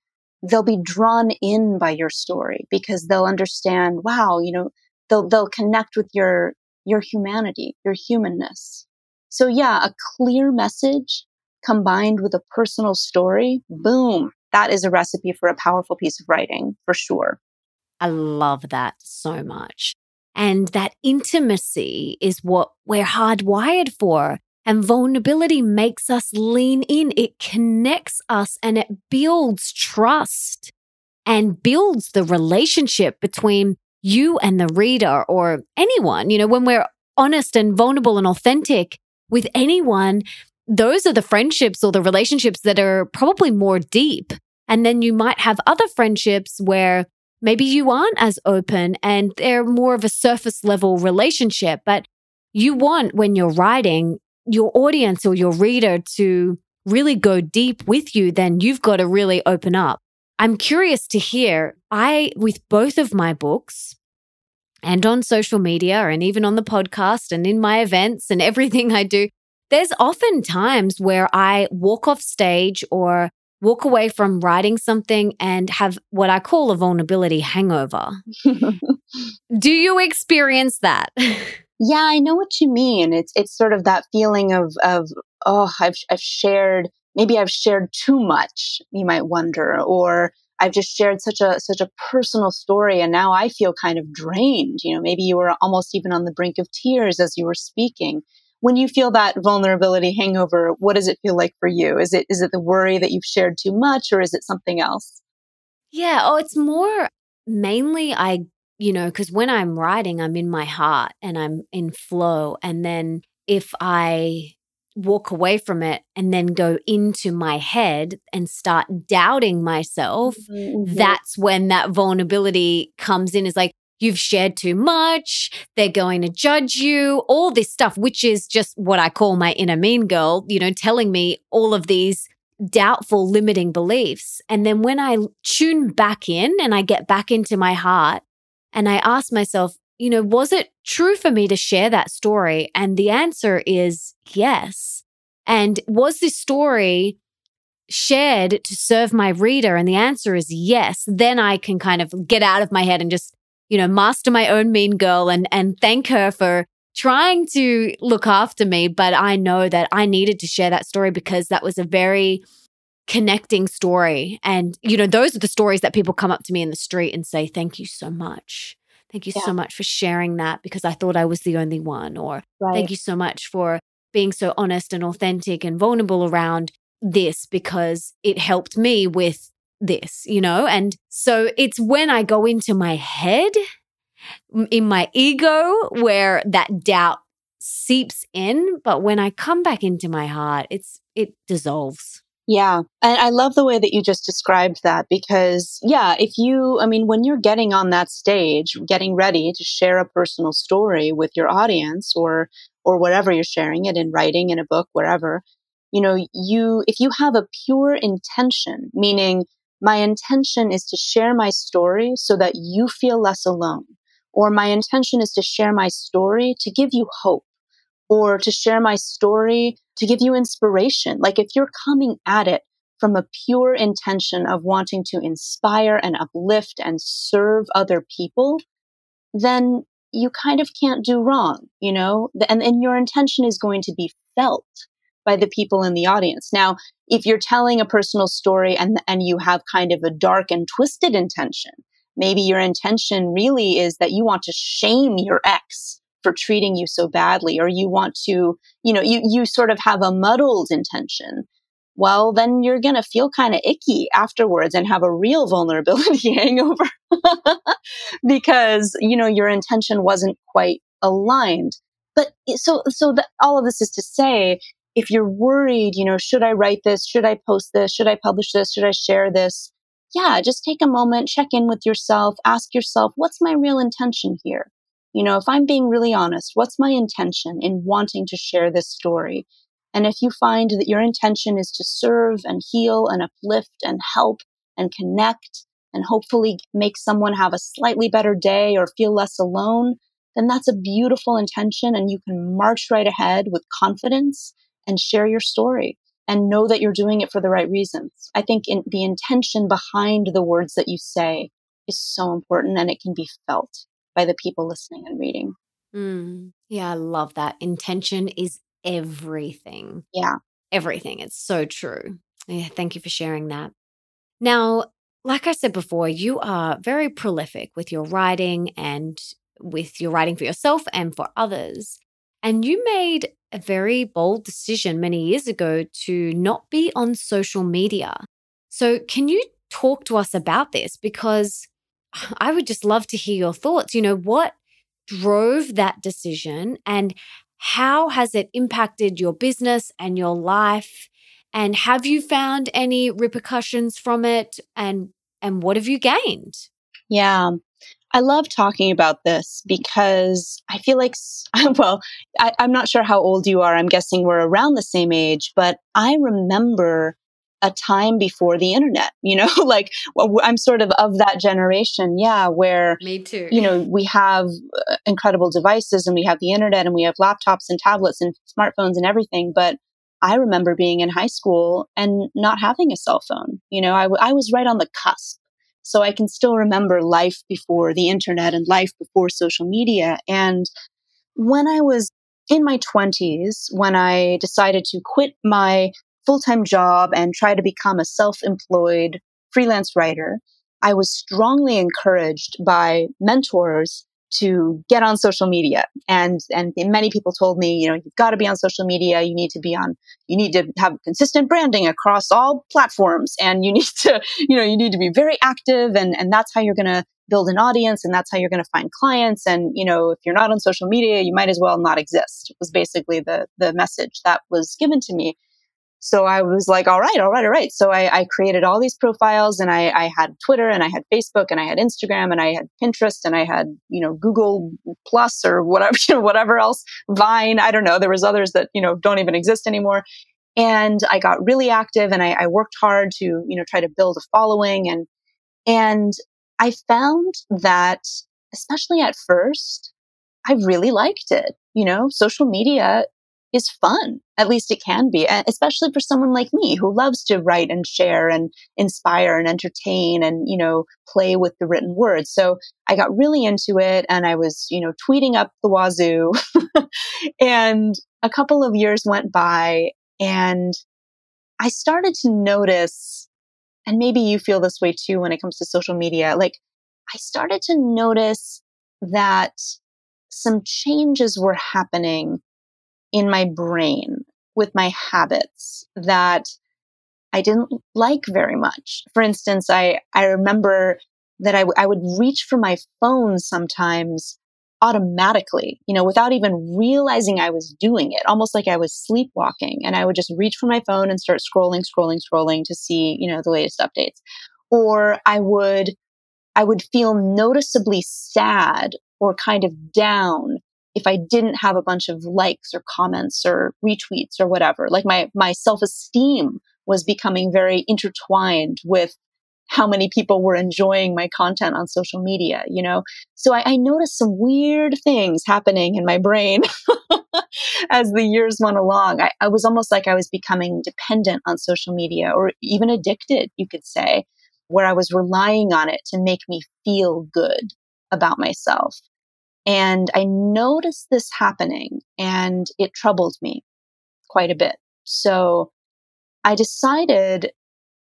S2: they'll be drawn in by your story because they'll understand, wow, you know, they'll, they'll connect with your, your humanity, your humanness. So yeah, a clear message combined with a personal story, boom, that is a recipe for a powerful piece of writing for sure.
S1: I love that so much. And that intimacy is what we're hardwired for. And vulnerability makes us lean in. It connects us and it builds trust and builds the relationship between you and the reader or anyone. You know, when we're honest and vulnerable and authentic with anyone, those are the friendships or the relationships that are probably more deep. And then you might have other friendships where maybe you aren't as open and they're more of a surface level relationship, but you want when you're writing your audience or your reader to really go deep with you, then you've got to really open up. I'm curious to hear. I, with both of my books and on social media and even on the podcast and in my events and everything I do, there's often times where I walk off stage or walk away from writing something and have what I call a vulnerability hangover. Do you experience that?
S2: Yeah, I know what you mean. It's it's sort of that feeling of of oh, I've I've shared maybe I've shared too much. You might wonder, or I've just shared such a such a personal story, and now I feel kind of drained. You know, maybe you were almost even on the brink of tears as you were speaking. When you feel that vulnerability hangover, what does it feel like for you? Is it is it the worry that you've shared too much, or is it something else?
S1: Yeah. Oh, it's more mainly I you know, because when I'm writing, I'm in my heart and I'm in flow. And then if I walk away from it and then go into my head and start doubting myself, mm-hmm. that's when that vulnerability comes in. Is like, you've shared too much, they're going to judge you, all this stuff, which is just what I call my inner mean girl, you know, telling me all of these doubtful, limiting beliefs. And then when I tune back in and I get back into my heart, and I ask myself, you know, was it true for me to share that story? And the answer is yes. And was this story shared to serve my reader? And the answer is yes. Then I can kind of get out of my head and just, you know, master my own mean girl and, and thank her for trying to look after me. But I know that I needed to share that story because that was a very connecting story. And, you know, those are the stories that people come up to me in the street and say, Thank you so much. Thank you yeah. so much for sharing that because I thought I was the only one. Or right. thank you so much for being so honest and authentic and vulnerable around this because it helped me with this, you know? And so it's when I go into my head, in my ego, where that doubt seeps in. But when I come back into my heart, it's, it dissolves.
S2: Yeah. And I love the way that you just described that because, yeah, if you, I mean, when you're getting on that stage, getting ready to share a personal story with your audience or, or whatever you're sharing it in writing, in a book, wherever, you know, you, if you have a pure intention, meaning my intention is to share my story so that you feel less alone, or my intention is to share my story to give you hope or to share my story to give you inspiration. Like if you're coming at it from a pure intention of wanting to inspire and uplift and serve other people, then you kind of can't do wrong, you know? And, and your intention is going to be felt by the people in the audience. Now, if you're telling a personal story and, and you have kind of a dark and twisted intention, maybe your intention really is that you want to shame your ex for treating you so badly or you want to you know you you sort of have a muddled intention well then you're going to feel kind of icky afterwards and have a real vulnerability hangover because you know your intention wasn't quite aligned but so so the, all of this is to say if you're worried you know should i write this? Should i post this? Should i publish this? Should i share this? Yeah just take a moment check in with yourself ask yourself what's my real intention here? You know, if I'm being really honest, what's my intention in wanting to share this story? And if you find that your intention is to serve and heal and uplift and help and connect and hopefully make someone have a slightly better day or feel less alone, then that's a beautiful intention and you can march right ahead with confidence and share your story and know that you're doing it for the right reasons. I think in, the intention behind the words that you say is so important and it can be felt by the people listening and reading.
S1: Mm, yeah, I love that. Intention is everything.
S2: Yeah.
S1: Everything. It's so true. Yeah, thank you for sharing that. Now, like I said before, you are very prolific with your writing and with your writing for yourself and for others. And you made a very bold decision many years ago to not be on social media. So, can you talk to us about this? Because I would just love to hear your thoughts. You know, what drove that decision and how has it impacted your business and your life? And have you found any repercussions from it? And and what have you gained?
S2: Yeah. I love talking about this because I feel like, well, I, am not sure how old you are. I'm guessing we're around the same age, but I remember a time before the internet, you know, like well, I'm sort of of that generation. Yeah. Where,
S1: me too,
S2: you know, we have uh, incredible devices and we have the internet and we have laptops and tablets and smartphones and everything. But I remember being in high school and not having a cell phone. You know, I, w- I was right on the cusp. So I can still remember life before the internet and life before social media. And when I was in my 20s, when I decided to quit my full time job and try to become a self employed freelance writer, I was strongly encouraged by mentors to get on social media. And and many people told me you know you've got to be on social media. You need to be on you need to have consistent branding across all platforms. And you need to you know you need to be very active. And and that's how you're going to build an audience. And that's how you're going to find clients. And you know if you're not on social media you might as well not exist was basically the the message that was given to me so I was like, all right, all right, all right. So I, I created all these profiles and I, I, had Twitter and I had Facebook and I had Instagram and I had Pinterest and I had, you know, Google Plus or whatever, you know, whatever else, Vine. I don't know. There was others that, you know, don't even exist anymore. And I got really active and I, I worked hard to, you know, try to build a following and, and I found that, especially at first, I really liked it. You know, social media is fun. At least it can be, especially for someone like me who loves to write and share and inspire and entertain and, you know, play with the written word. So I got really into it and I was, you know, tweeting up the wazoo. and a couple of years went by and I started to notice, and maybe you feel this way too when it comes to social media, like I started to notice that some changes were happening in my brain with my habits that I didn't like very much. For instance, I, I remember that I, w- I would reach for my phone sometimes automatically, you know, without even realizing I was doing it, almost like I was sleepwalking. And I would just reach for my phone and start scrolling, scrolling, scrolling to see, you know, the latest updates. Or I would, I would feel noticeably sad or kind of down if I didn't have a bunch of likes or comments or retweets or whatever. Like my, my self esteem was becoming very intertwined with how many people were enjoying my content on social media, you know? So I, I noticed some weird things happening in my brain as the years went along. I, I was almost like I was becoming dependent on social media or even addicted, you could say, where I was relying on it to make me feel good about myself. And I noticed this happening and it troubled me quite a bit. So I decided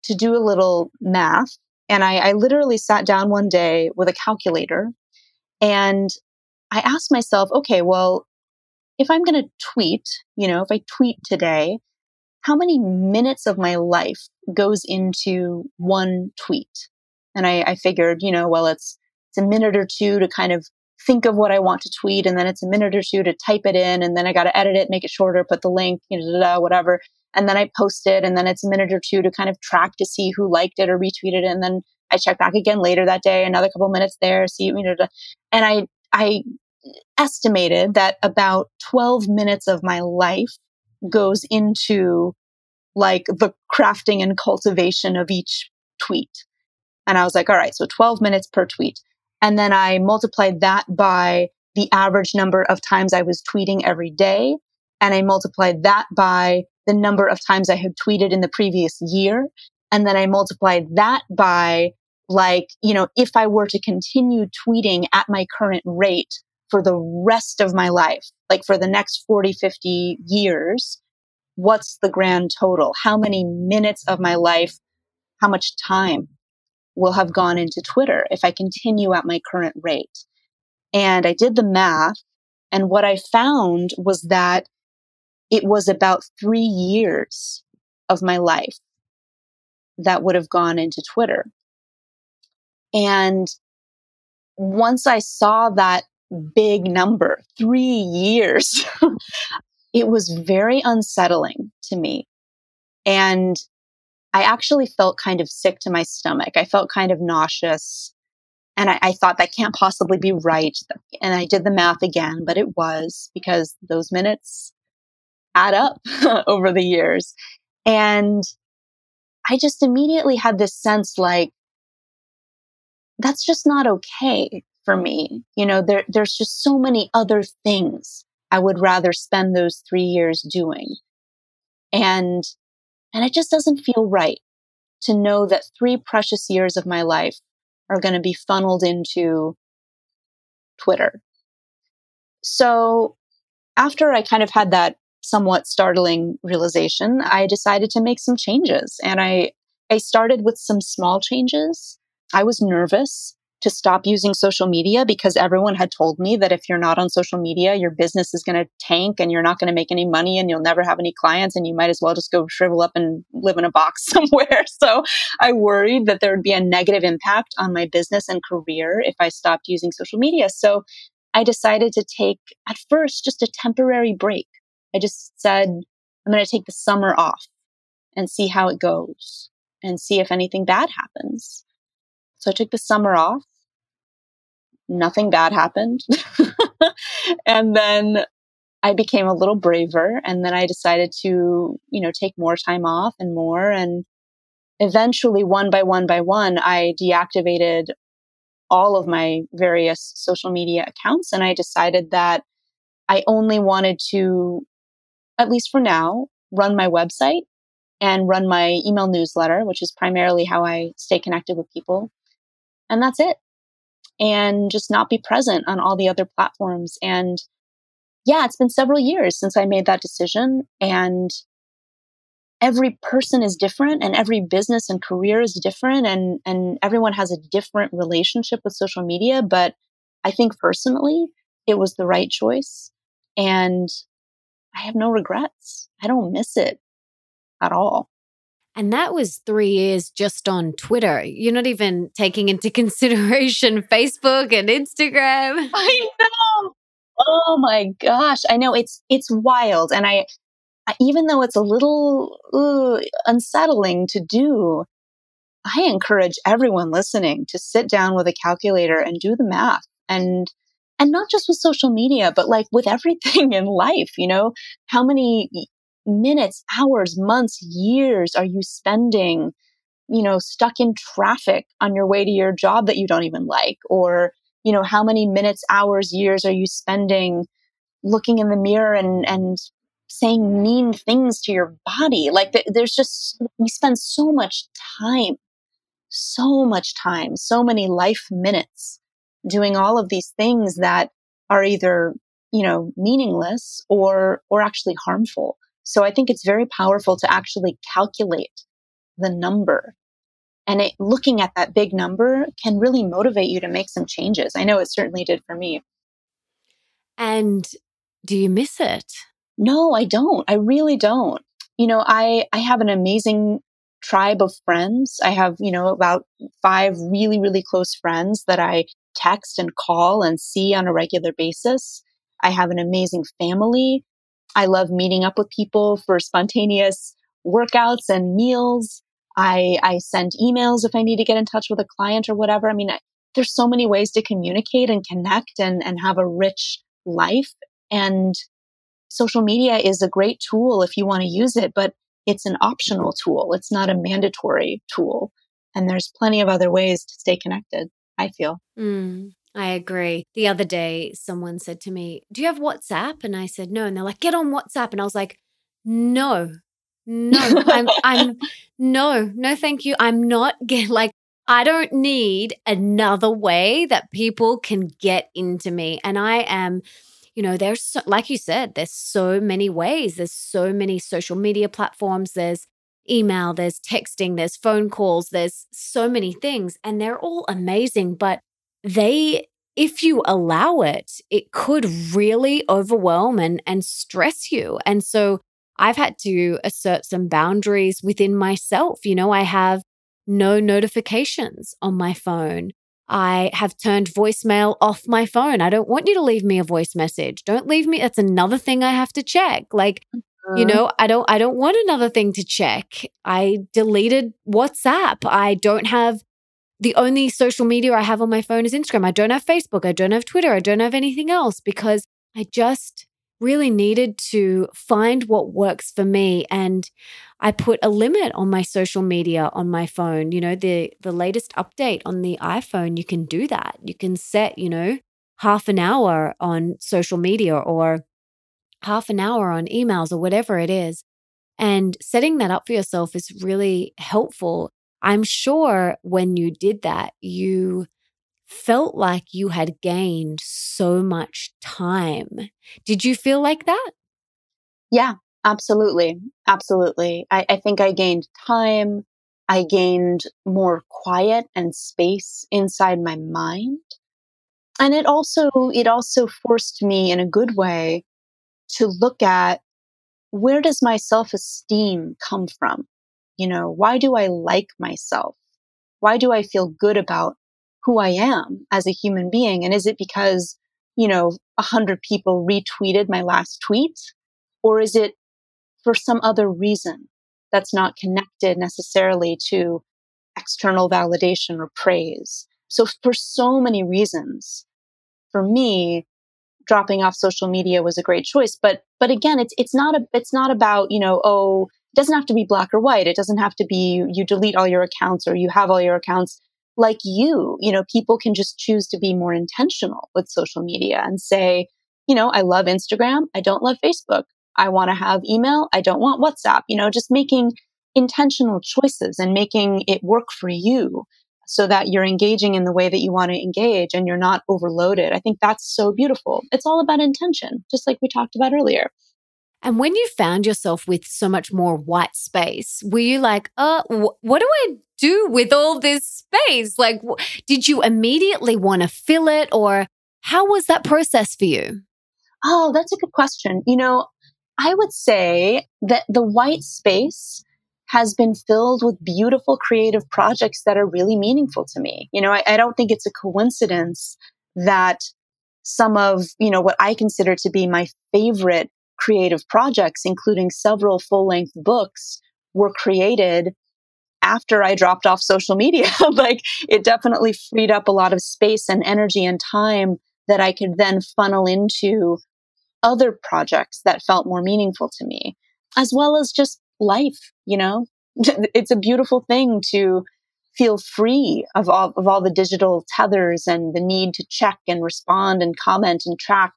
S2: to do a little math. And I, I literally sat down one day with a calculator and I asked myself, okay, well, if I'm going to tweet, you know, if I tweet today, how many minutes of my life goes into one tweet? And I, I figured, you know, well, it's, it's a minute or two to kind of think of what I want to tweet, and then it's a minute or two to type it in, and then I got to edit it, make it shorter, put the link, you know, da, da, whatever, and then I post it, and then it's a minute or two to kind of track to see who liked it or retweeted it, and then I check back again later that day, another couple minutes there, see, you know, da, and I I estimated that about 12 minutes of my life goes into like the crafting and cultivation of each tweet. And I was like, all right, so 12 minutes per tweet. And then I multiplied that by the average number of times I was tweeting every day. And I multiplied that by the number of times I had tweeted in the previous year. And then I multiplied that by like, you know, if I were to continue tweeting at my current rate for the rest of my life, like for the next 40, 50 years, what's the grand total? How many minutes of my life? How much time will have gone into Twitter if I continue at my current rate. And I did the math. And what I found was that it was about three years of my life that would have gone into Twitter. And once I saw that big number, three years, it was very unsettling to me. And I actually felt kind of sick to my stomach. I felt kind of nauseous. And I, I, thought that can't possibly be right. And I did the math again, but it was because those minutes add up over the years. And I just immediately had this sense like, that's just not okay for me. You know, there, there's just so many other things I would rather spend those three years doing. And and it just doesn't feel right to know that three precious years of my life are going to be funneled into Twitter. So after I kind of had that somewhat startling realization, I decided to make some changes. And I, I started with some small changes. I was nervous to stop using social media because everyone had told me that if you're not on social media, your business is going to tank and you're not going to make any money and you'll never have any clients and you might as well just go shrivel up and live in a box somewhere. So I worried that there would be a negative impact on my business and career if I stopped using social media. So I decided to take at first just a temporary break. I just said, I'm going to take the summer off and see how it goes and see if anything bad happens. So I took the summer off. Nothing bad happened. and then I became a little braver and then I decided to, you know, take more time off and more. And eventually, one by one by one, I deactivated all of my various social media accounts. And I decided that I only wanted to, at least for now, run my website and run my email newsletter, which is primarily how I stay connected with people and that's it. And just not be present on all the other platforms. And yeah, it's been several years since I made that decision. And every person is different and every business and career is different and, and everyone has a different relationship with social media. But I think personally, it was the right choice. And I have no regrets. I don't miss it at all.
S1: And that was three years just on Twitter. You're not even taking into consideration Facebook and Instagram.
S2: I know. Oh my gosh. I know it's, it's wild. And I, even though it's a little uh, unsettling to do, I encourage everyone listening to sit down with a calculator and do the math and and not just with social media but like with everything in life you know how many minutes, hours, months, years are you spending, you know, stuck in traffic on your way to your job that you don't even like? Or, you know, how many minutes, hours, years are you spending looking in the mirror and, and saying mean things to your body? Like th- there's just, we spend so much time, so much time, so many life minutes doing all of these things that are either you know meaningless or or actually harmful so I think it's very powerful to actually calculate the number. And it, looking at that big number can really motivate you to make some changes. I know it certainly did for me.
S1: And do you miss it?
S2: No, I don't. I really don't. You know, I, I have an amazing tribe of friends. I have, you know, about five really, really close friends that I text and call and see on a regular basis. I have an amazing family. I love meeting up with people for spontaneous workouts and meals. I, I send emails if I need to get in touch with a client or whatever. I mean, I, there's so many ways to communicate and connect and, and have a rich life. And social media is a great tool if you want to use it, but it's an optional tool. It's not a mandatory tool. And there's plenty of other ways to stay connected, I feel.
S1: Mm. I agree. The other day, someone said to me, Do you have WhatsApp? And I said, No. And they're like, Get on WhatsApp. And I was like, No, no, I'm, I'm, no, no, thank you. I'm not get like, I don't need another way that people can get into me. And I am, you know, there's, so, like you said, there's so many ways. There's so many social media platforms. There's email, there's texting, there's phone calls, there's so many things, and they're all amazing. But they if you allow it, it could really overwhelm and, and stress you. And so I've had to assert some boundaries within myself. You know, I have no notifications on my phone. I have turned voicemail off my phone. I don't want you to leave me a voice message. Don't leave me. That's another thing I have to check. Like, you mm-hmm. know, I don't I don't want another thing to check. I deleted WhatsApp. I don't have the only social media I have on my phone is Instagram. I don't have Facebook. I don't have Twitter. I don't have anything else because I just really needed to find what works for me and I put a limit on my social media on my phone. You know, the the latest update on the iPhone, you can do that. You can set, you know, half an hour on social media or half an hour on emails or whatever it is. And setting that up for yourself is really helpful I'm sure when you did that, you felt like you had gained so much time. Did you feel like that?
S2: Yeah, absolutely. Absolutely. I, I think I gained time. I gained more quiet and space inside my mind. And it also, it also forced me in a good way to look at where does my self esteem come from? You know, why do I like myself? Why do I feel good about who I am as a human being? And is it because, you know, a hundred people retweeted my last tweet? Or is it for some other reason that's not connected necessarily to external validation or praise? So for so many reasons, for me, dropping off social media was a great choice. But, but again, it's, it's not a, it's not about, you know, oh, doesn't have to be black or white. It doesn't have to be you delete all your accounts or you have all your accounts like you. You know, people can just choose to be more intentional with social media and say, you know, I love Instagram. I don't love Facebook. I want to have email. I don't want WhatsApp. You know, just making intentional choices and making it work for you so that you're engaging in the way that you want to engage and you're not overloaded. I think that's so beautiful. It's all about intention, just like we talked about earlier.
S1: And when you found yourself with so much more white space, were you like, uh, wh- what do I do with all this space? Like, wh- did you immediately want to fill it or how was that process for you?
S2: Oh, that's a good question. You know, I would say that the white space has been filled with beautiful creative projects that are really meaningful to me. You know, I, I don't think it's a coincidence that some of, you know, what I consider to be my favorite creative projects, including several full length books, were created after I dropped off social media. like it definitely freed up a lot of space and energy and time that I could then funnel into other projects that felt more meaningful to me, as well as just life, you know? it's a beautiful thing to feel free of all, of all the digital tethers and the need to check and respond and comment and track.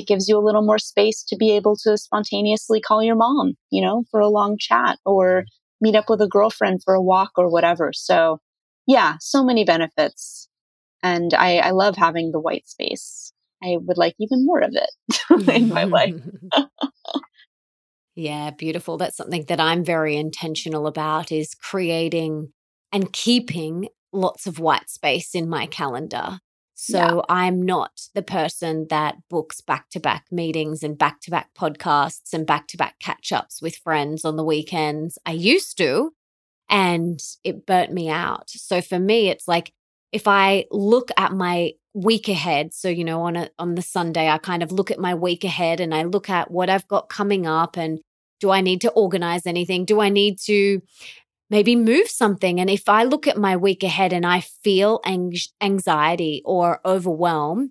S2: It gives you a little more space to be able to spontaneously call your mom, you know, for a long chat or meet up with a girlfriend for a walk or whatever. So yeah, so many benefits. And I, I love having the white space. I would like even more of it in my life.
S1: Yeah, beautiful. That's something that I'm very intentional about is creating and keeping lots of white space in my calendar. So yeah. I'm not the person that books back to back meetings and back to back podcasts and back to back catch ups with friends on the weekends. I used to, and it burnt me out. So for me, it's like if I look at my week ahead, so you know, on a on the Sunday, I kind of look at my week ahead and I look at what I've got coming up and do I need to organize anything? Do I need to maybe move something? And if I look at my week ahead and I feel anxiety or overwhelm,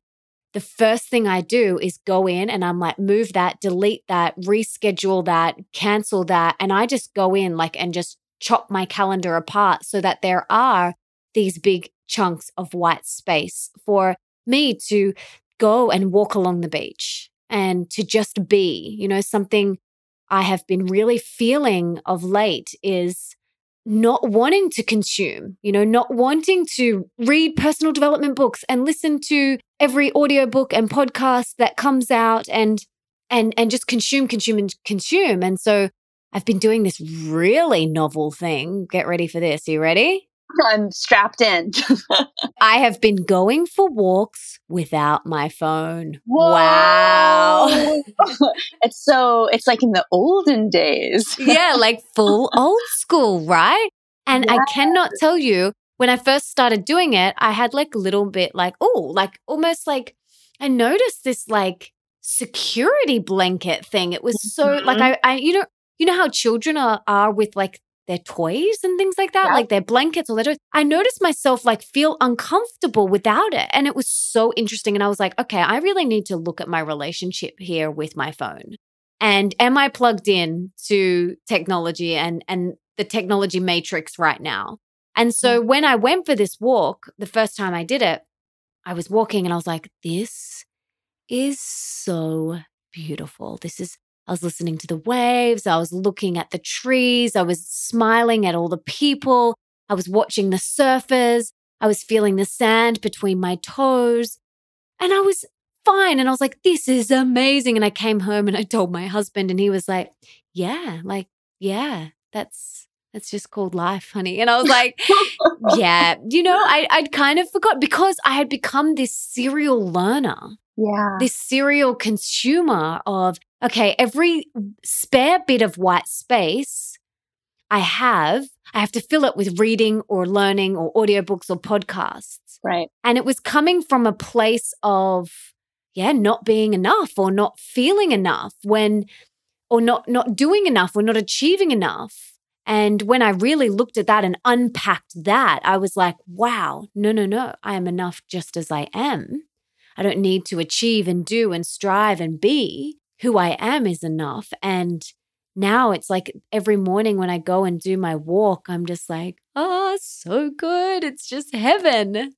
S1: the first thing I do is go in and I'm like, move that, delete that, reschedule that, cancel that. And I just go in like and just chop my calendar apart so that there are these big chunks of white space for me to go and walk along the beach and to just be, you know, something I have been really feeling of late is not wanting to consume, you know, not wanting to read personal development books and listen to every audiobook and podcast that comes out and and and just consume consume and consume. And so I've been doing this really novel thing. Get ready for this. Are you ready?
S2: I'm strapped in.
S1: I have been going for walks without my phone.
S2: Whoa. Wow. it's so, it's like in the olden days.
S1: yeah, like full old school, right? And yeah. I cannot tell you, when I first started doing it, I had like a little bit like, oh, like almost like I noticed this like security blanket thing. It was so mm-hmm. like I, I, you know, you know how children are, are with like their toys and things like that, yeah. like their blankets or their toys. I noticed myself like feel uncomfortable without it. And it was so interesting. And I was like, okay, I really need to look at my relationship here with my phone. And am I plugged in to technology and, and the technology matrix right now? And so mm-hmm. when I went for this walk, the first time I did it, I was walking and I was like, this is so beautiful. This is I was listening to the waves. I was looking at the trees. I was smiling at all the people. I was watching the surfers. I was feeling the sand between my toes. And I was fine. And I was like, this is amazing. And I came home and I told my husband, and he was like, yeah, like, yeah, that's that's just called life, honey. And I was like, yeah, you know, I, I'd kind of forgot because I had become this serial learner.
S2: Yeah.
S1: This serial consumer of, okay, every spare bit of white space I have, I have to fill it with reading or learning or audiobooks or podcasts.
S2: Right.
S1: And it was coming from a place of, yeah, not being enough or not feeling enough when, or not, not doing enough or not achieving enough. And when I really looked at that and unpacked that, I was like, wow, no, no, no, I am enough just as I am. I don't need to achieve and do and strive and be. Who I am is enough. And now it's like every morning when I go and do my walk, I'm just like, oh, so good. It's just heaven.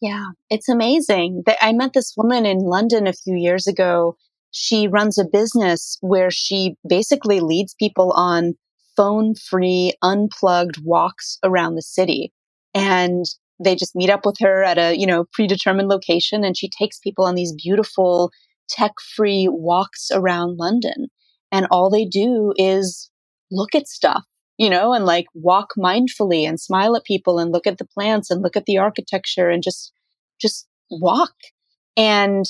S2: Yeah, it's amazing. I met this woman in London a few years ago. She runs a business where she basically leads people on phone free, unplugged walks around the city. And they just meet up with her at a, you know, predetermined location and she takes people on these beautiful tech free walks around London and all they do is look at stuff you know and like walk mindfully and smile at people and look at the plants and look at the architecture and just just walk. And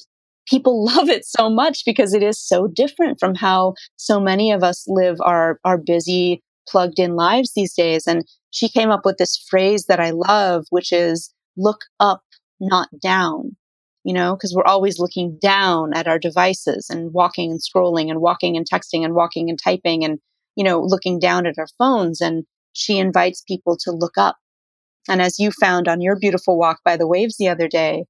S2: people love it so much because it is so different from how so many of us live our our busy plugged in lives these days. And she came up with this phrase that I love which is look up not down you know, because we're always looking down at our devices and walking and scrolling and walking and texting and walking and typing and, you know, looking down at our phones. And she invites people to look up. And as you found on your beautiful walk by the waves the other day,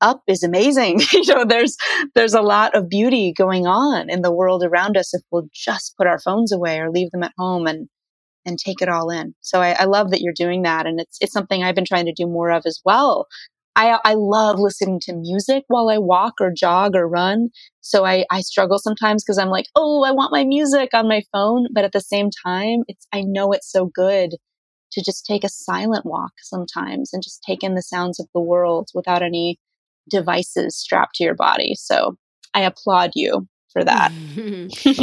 S2: up is amazing. you know, there's there's a lot of beauty going on in the world around us if we'll just put our phones away or leave them at home and and take it all in. So I, I love that you're doing that, and it's it's something I've been trying to do more of as well. I, I love listening to music while I walk or jog or run. So I, I struggle sometimes because I'm like, oh, I want my music on my phone. But at the same time, it's, I know it's so good to just take a silent walk sometimes and just take in the sounds of the world without any devices strapped to your body. So I applaud you for that.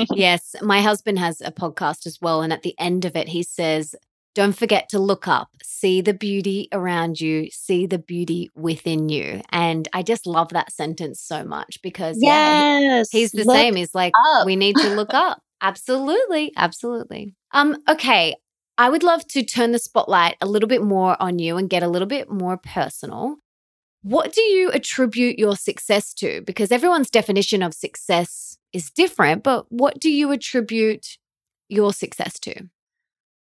S1: yes. My husband has a podcast as well. And at the end of it, he says, don't forget to look up, see the beauty around you, see the beauty within you. And I just love that sentence so much because
S2: yes,
S1: yeah, he's the same. He's like, up. we need to look up. Absolutely. Absolutely. Um, okay. I would love to turn the spotlight a little bit more on you and get a little bit more personal. What do you attribute your success to? Because everyone's definition of success is different, but what do you attribute your success to?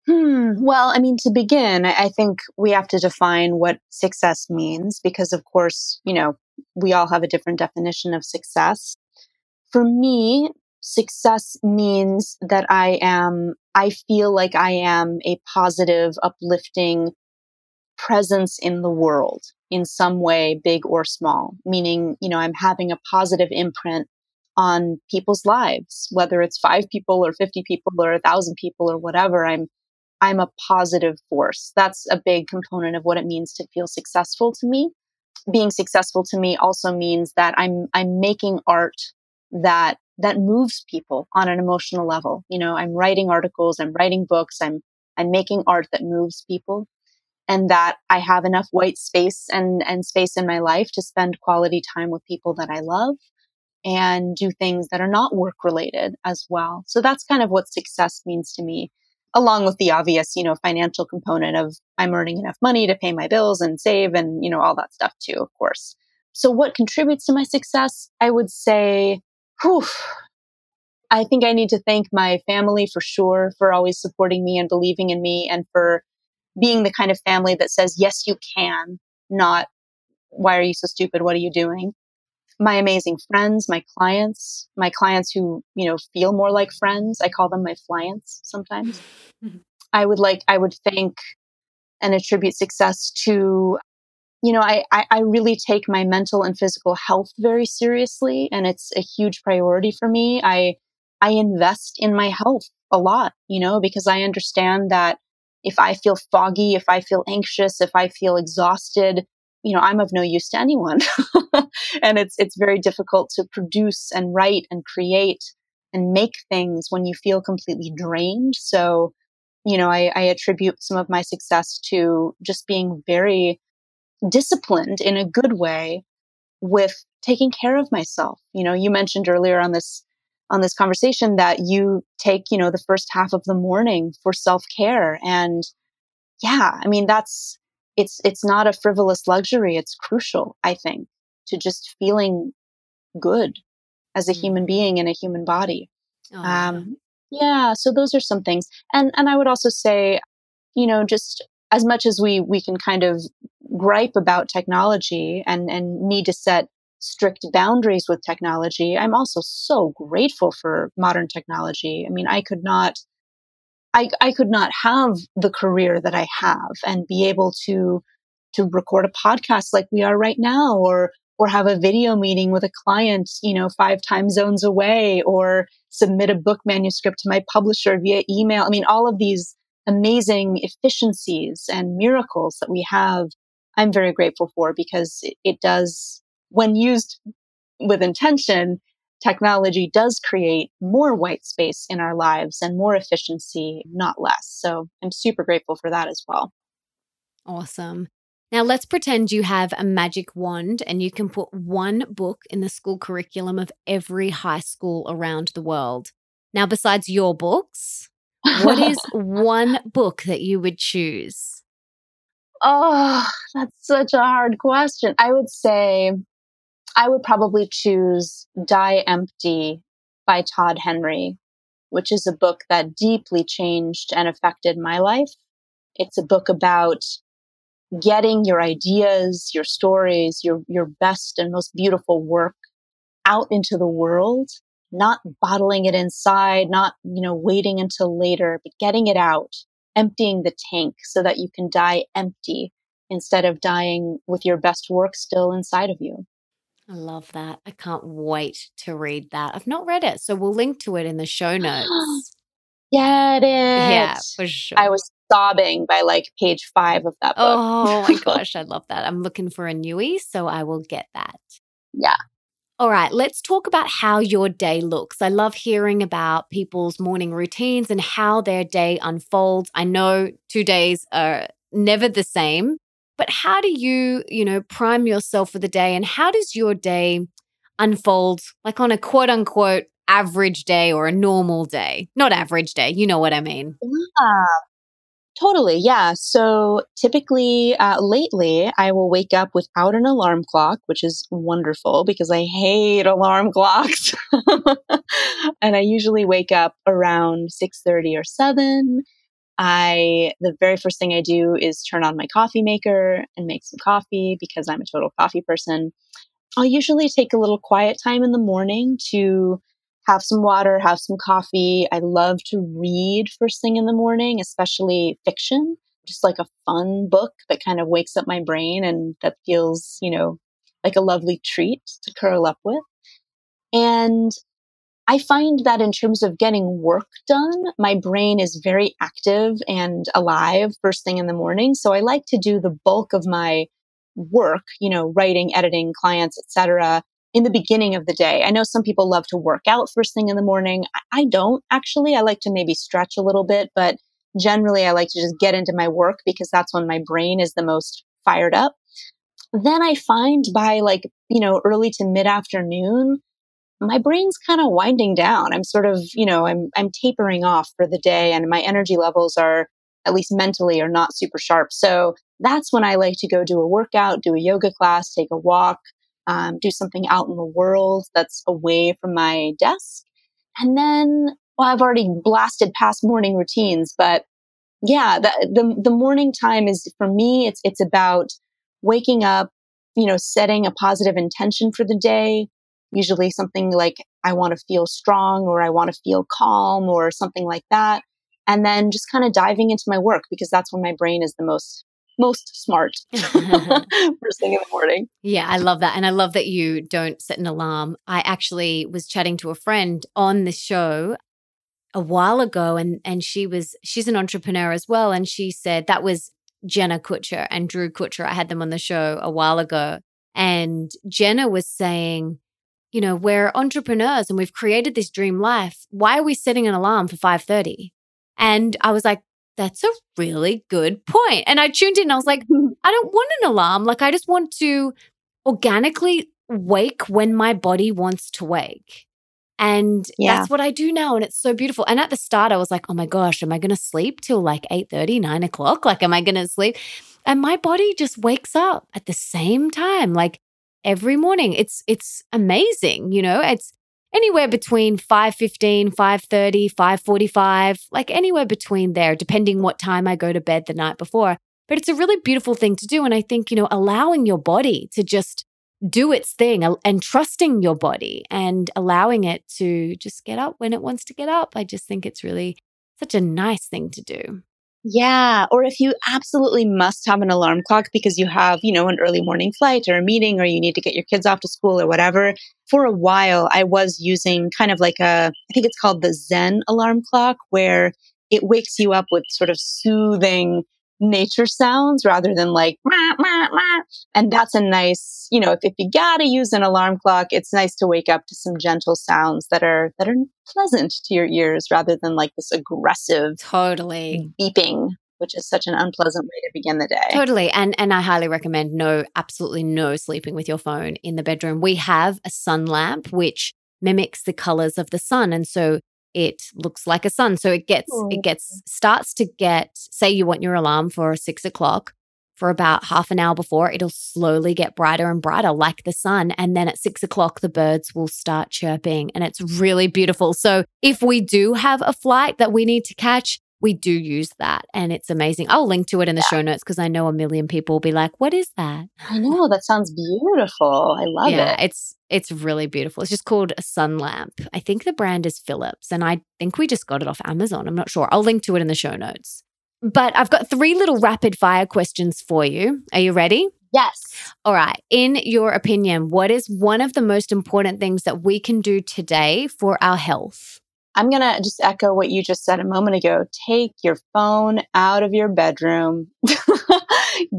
S2: Hmm. Well, I mean, to begin, I think we have to define what success means because, of course, you know, we all have a different definition of success. For me, success means that I am, I feel like I am a positive, uplifting presence in the world in some way, big or small, meaning, you know, I'm having a positive imprint on people's lives, whether it's five people or 50 people or a thousand people or whatever. I'm I'm a positive force. That's a big component of what it means to feel successful to me. Being successful to me also means that I'm I'm making art that that moves people on an emotional level. You know, I'm writing articles, I'm writing books, I'm I'm making art that moves people and that I have enough white space and and space in my life to spend quality time with people that I love and do things that are not work related as well. So that's kind of what success means to me along with the obvious, you know, financial component of I'm earning enough money to pay my bills and save and, you know, all that stuff too, of course. So what contributes to my success? I would say, whew, I think I need to thank my family for sure for always supporting me and believing in me and for being the kind of family that says, yes, you can, not, why are you so stupid? What are you doing? My amazing friends, my clients, my clients who, you know, feel more like friends. I call them my clients sometimes. Mm-hmm. I would like, I would thank and attribute success to, you know, I, I, I really take my mental and physical health very seriously and it's a huge priority for me. I, I invest in my health a lot, you know, because I understand that if I feel foggy, if I feel anxious, if I feel exhausted, you know, I'm of no use to anyone. and it's it's very difficult to produce and write and create and make things when you feel completely drained. So, you know, I, I attribute some of my success to just being very disciplined in a good way with taking care of myself. You know, you mentioned earlier on this on this conversation that you take, you know, the first half of the morning for self-care and yeah, I mean that's it's it's not a frivolous luxury, it's crucial, I think, to just feeling good as a human being in a human body. Oh, um, yeah, so those are some things. And and I would also say, you know, just as much as we we can kind of gripe about technology and and need to set strict boundaries with technology, I'm also so grateful for modern technology. I mean, I could not I, I could not have the career that I have and be able to to record a podcast like we are right now or or have a video meeting with a client, you know, five time zones away or submit a book manuscript to my publisher via email. I mean, all of these amazing efficiencies and miracles that we have, I'm very grateful for because it, it does, when used with intention, technology does create more white space in our lives and more efficiency, not less. So I'm super grateful for that as well.
S1: Awesome. Now, let's pretend you have a magic wand and you can put one book in the school curriculum of every high school around the world. Now, besides your books, what is one book that you would choose?
S2: Oh, that's such a hard question. I would say I would probably choose Die Empty by Todd Henry, which is a book that deeply changed and affected my life. It's a book about getting your ideas, your stories, your, your best and most beautiful work out into the world, not bottling it inside, not, you know, waiting until later, but getting it out, emptying the tank so that you can die empty instead of dying with your best work still inside of you.
S1: I love that. I can't wait to read that. I've not read it, so we'll link to it in the show notes.
S2: Get it.
S1: Yeah, for sure.
S2: I was sobbing by like page five of that book.
S1: Oh my gosh, I love that. I'm looking for a newie, so I will get that.
S2: Yeah.
S1: All right, let's talk about how your day looks. I love hearing about people's morning routines and how their day unfolds. I know two days are never the same, but how do you, you know, prime yourself for the day and how does your day unfold like on a quote unquote average day or a normal day? Not average day, you know what I mean.
S2: Yeah, Totally, yeah. So typically, uh, lately, I will wake up without an alarm clock, which is wonderful because I hate alarm clocks. and I usually wake up around six thirty or seven. I the very first thing I do is turn on my coffee maker and make some coffee because I'm a total coffee person. I'll usually take a little quiet time in the morning to have some water, have some coffee. I love to read first thing in the morning, especially fiction, just like a fun book that kind of wakes up my brain and that feels, you know, like a lovely treat to curl up with. And I find that in terms of getting work done, my brain is very active and alive first thing in the morning. So I like to do the bulk of my work, you know, writing, editing, clients, etc in the beginning of the day. I know some people love to work out first thing in the morning. I don't actually. I like to maybe stretch a little bit, but generally I like to just get into my work because that's when my brain is the most fired up. Then I find by like, you know, early to mid afternoon, my brain's kind of winding down. I'm sort of, you know, I'm I'm tapering off for the day and my energy levels are at least mentally are not super sharp. So that's when I like to go do a workout, do a yoga class, take a walk, um, do something out in the world that's away from my desk. And then, well, I've already blasted past morning routines, but yeah, the, the, the morning time is for me, it's, it's about waking up, you know, setting a positive intention for the day. Usually something like I want to feel strong or I want to feel calm or something like that. And then just kind of diving into my work because that's when my brain is the most most smart first thing in the morning.
S1: Yeah, I love that. And I love that you don't set an alarm. I actually was chatting to a friend on the show a while ago and and she was she's an entrepreneur as well and she said that was Jenna Kutcher and Drew Kutcher. I had them on the show a while ago and Jenna was saying, you know, we're entrepreneurs and we've created this dream life. Why are we setting an alarm for 5:30? And I was like, that's a really good point. And I tuned in I was like, I don't want an alarm. Like I just want to organically wake when my body wants to wake. And yeah. that's what I do now. And it's so beautiful. And at the start, I was like, oh my gosh, am I going to sleep till like 8 30, 9 o'clock? Like, am I going to sleep? And my body just wakes up at the same time, like every morning. It's, it's amazing. You know, it's anywhere between 5.15, 5.30, 5.45, like anywhere between there, depending what time I go to bed the night before. But it's a really beautiful thing to do. And I think, you know, allowing your body to just do its thing and trusting your body and allowing it to just get up when it wants to get up. I just think it's really such a nice thing to do.
S2: Yeah. Or if you absolutely must have an alarm clock because you have, you know, an early morning flight or a meeting or you need to get your kids off to school or whatever. For a while, I was using kind of like a, I think it's called the Zen alarm clock, where it wakes you up with sort of soothing nature sounds rather than like mah, mah, mah. and that's a nice you know if, if you gotta use an alarm clock it's nice to wake up to some gentle sounds that are that are pleasant to your ears rather than like this aggressive
S1: totally
S2: beeping which is such an unpleasant way to begin the day.
S1: Totally. And and I highly recommend no absolutely no sleeping with your phone in the bedroom. We have a sun lamp which mimics the colors of the sun and so it looks like a sun. So it gets oh. it gets starts to get. Say you want your alarm for six o'clock. For about half an hour before, it'll slowly get brighter and brighter, like the sun. And then at six o'clock, the birds will start chirping, and it's really beautiful. So, if we do have a flight that we need to catch, we do use that and it's amazing. I'll link to it in the yeah. show notes because I know a million people will be like, "What is that?"
S2: I know that sounds beautiful. I love
S1: yeah,
S2: it.
S1: it's it's really beautiful. It's just called a sun lamp. I think the brand is Philips and I think we just got it off Amazon. I'm not sure. I'll link to it in the show notes. But I've got three little rapid fire questions for you. Are you ready?
S2: Yes.
S1: All right. In your opinion, what is one of the most important things that we can do today for our health?
S2: I'm going to just echo what you just said a moment ago. Take your phone out of your bedroom.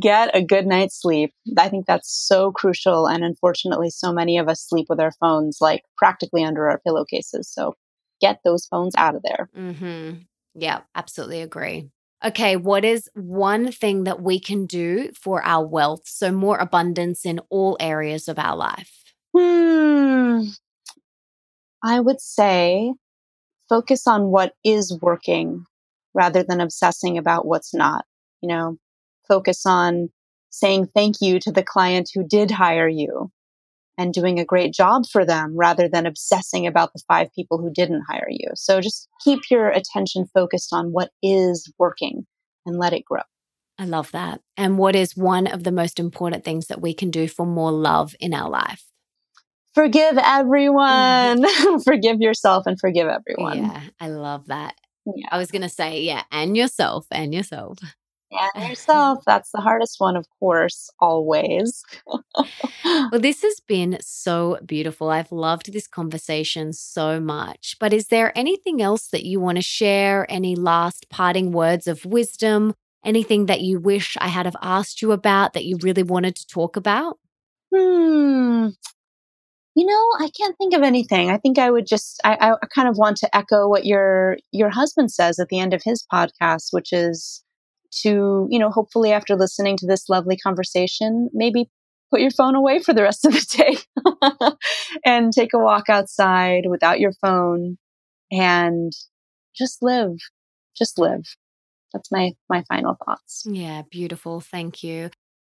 S2: Get a good night's sleep. I think that's so crucial. And unfortunately, so many of us sleep with our phones like practically under our pillowcases. So get those phones out of there.
S1: Mm-hmm. Yeah, absolutely agree. Okay, what is one thing that we can do for our wealth? So, more abundance in all areas of our life?
S2: Hmm. I would say focus on what is working rather than obsessing about what's not. You know, focus on saying thank you to the client who did hire you and doing a great job for them rather than obsessing about the five people who didn't hire you. So just keep your attention focused on what is working and let it grow.
S1: I love that. And what is one of the most important things that we can do for more love in our life?
S2: forgive everyone. Mm. forgive yourself and forgive everyone.
S1: Yeah, I love that. Yeah. I was going to say, yeah, and yourself, and yourself.
S2: And yourself. That's the hardest one, of course, always.
S1: well, this has been so beautiful. I've loved this conversation so much. But is there anything else that you want to share? Any last parting words of wisdom? Anything that you wish I had have asked you about that you really wanted to talk about?
S2: Hmm. You know, I can't think of anything. I think I would just I, I kind of want to echo what your your husband says at the end of his podcast, which is to, you know, hopefully after listening to this lovely conversation, maybe put your phone away for the rest of the day and take a walk outside without your phone and just live. Just live. That's my my final thoughts.
S1: Yeah, beautiful. Thank you.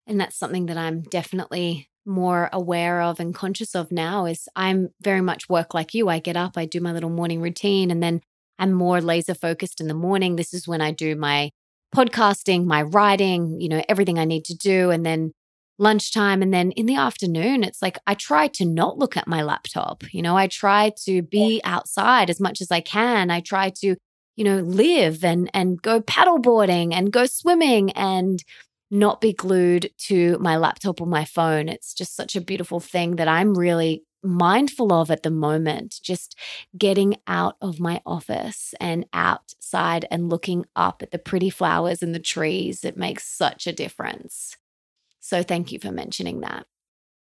S1: And that's something that I'm definitely more aware of and conscious of now is I'm very much work like you. I get up, I do my little morning routine, and then I'm more laser focused in the morning. This is when I do my podcasting, my writing, you know, everything I need to do. And then lunchtime. And then in the afternoon, it's like I try to not look at my laptop. You know, I try to be outside as much as I can. I try to, you know, live and and go paddleboarding and go swimming and not be glued to my laptop or my phone. It's just such a beautiful thing that I'm really mindful of at the moment, just getting out of my office and outside and looking up at the pretty flowers and the trees. It makes such a difference. So thank you for mentioning that.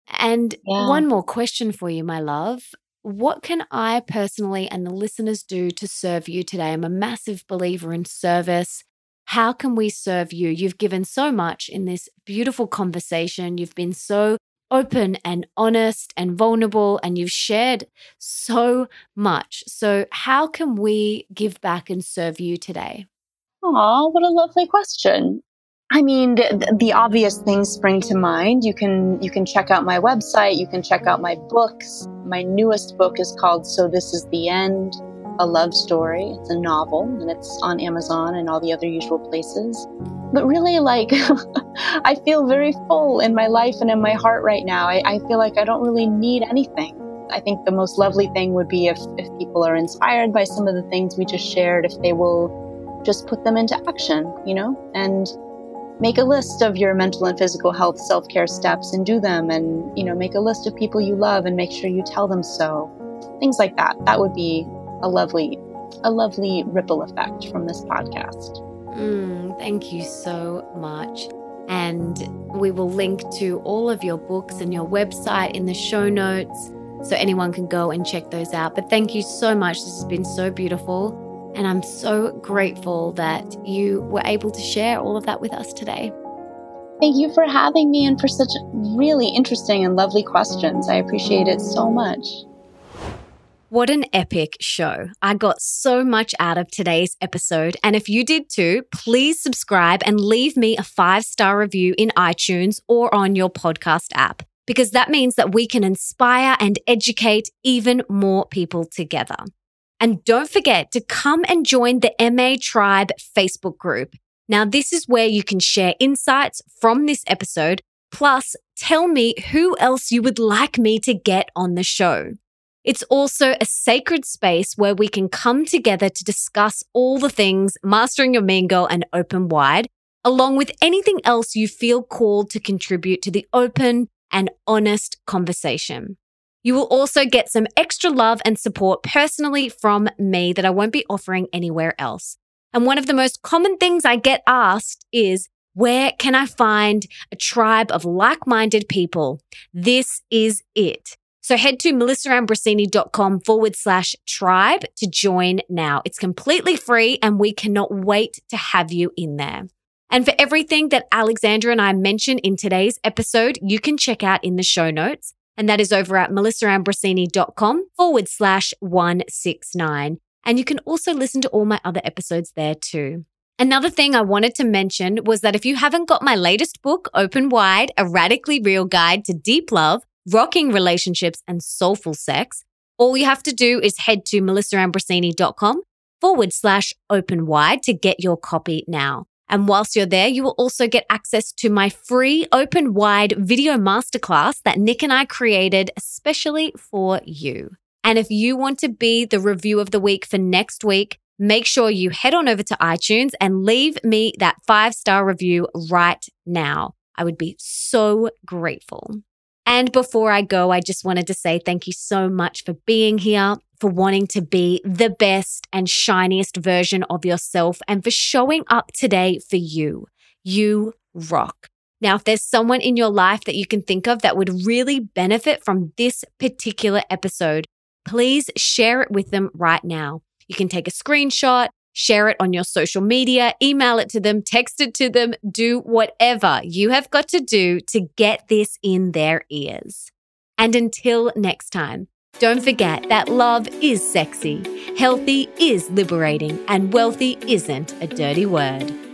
S1: And yeah. one more question for you, my love. What can I personally and the listeners do to serve you today? I'm a massive believer in service. How can we serve you? You've given so much in this beautiful conversation. You've been so open and honest and vulnerable, and you've shared so much. So, how can we give back and serve you today?
S2: Oh, what a lovely question. I mean, the, the, obvious things spring to mind. You can you can check out my website. You can check out my books. My newest book is called "So This Is the End: A Love Story." It's a novel, and it's on Amazon and all the other usual places. But really, like, I feel very full in my life and in my heart right now. I, I feel like I don't really need anything. I think the most lovely thing would be if, if people are inspired by some of the things we just shared, if they will just put them into action, you know, and make a list of your mental and physical health self-care steps and do them and you know make a list of people you love and make sure you tell them so things like that that would be a lovely a lovely ripple effect from this podcast
S1: mm, thank you so much and we will link to all of your books and your website in the show notes so anyone can go and check those out but thank you so much this has been so beautiful and I'm so grateful that you were able to share all of that with us today.
S2: Thank you for having me and for such really interesting and lovely questions. I appreciate it so much.
S1: What an epic show. I got so much out of today's episode. And if you did too, please subscribe and leave me a five star review in iTunes or on your podcast app, because that means that we can inspire and educate even more people together. And don't forget to come and join the MA Tribe Facebook group. Now, this is where you can share insights from this episode, plus tell me who else you would like me to get on the show. It's also a sacred space where we can come together to discuss all the things Mastering Your Mean Girl and Open Wide, along with anything else you feel called to contribute to the open and honest conversation. You will also get some extra love and support personally from me that I won't be offering anywhere else. And one of the most common things I get asked is, where can I find a tribe of like minded people? This is it. So head to melissaambrosini.com forward slash tribe to join now. It's completely free and we cannot wait to have you in there. And for everything that Alexandra and I mentioned in today's episode, you can check out in the show notes and that is over at melissaambrosini.com forward slash 169. And you can also listen to all my other episodes there too. Another thing I wanted to mention was that if you haven't got my latest book, Open Wide, a radically real guide to deep love, rocking relationships, and soulful sex, all you have to do is head to melissaambrosini.com forward slash open wide to get your copy now. And whilst you're there, you will also get access to my free open wide video masterclass that Nick and I created especially for you. And if you want to be the review of the week for next week, make sure you head on over to iTunes and leave me that five star review right now. I would be so grateful. And before I go, I just wanted to say thank you so much for being here for wanting to be the best and shiniest version of yourself and for showing up today for you. You rock. Now, if there's someone in your life that you can think of that would really benefit from this particular episode, please share it with them right now. You can take a screenshot, share it on your social media, email it to them, text it to them, do whatever you have got to do to get this in their ears. And until next time, don't forget that love is sexy, healthy is liberating, and wealthy isn't a dirty word.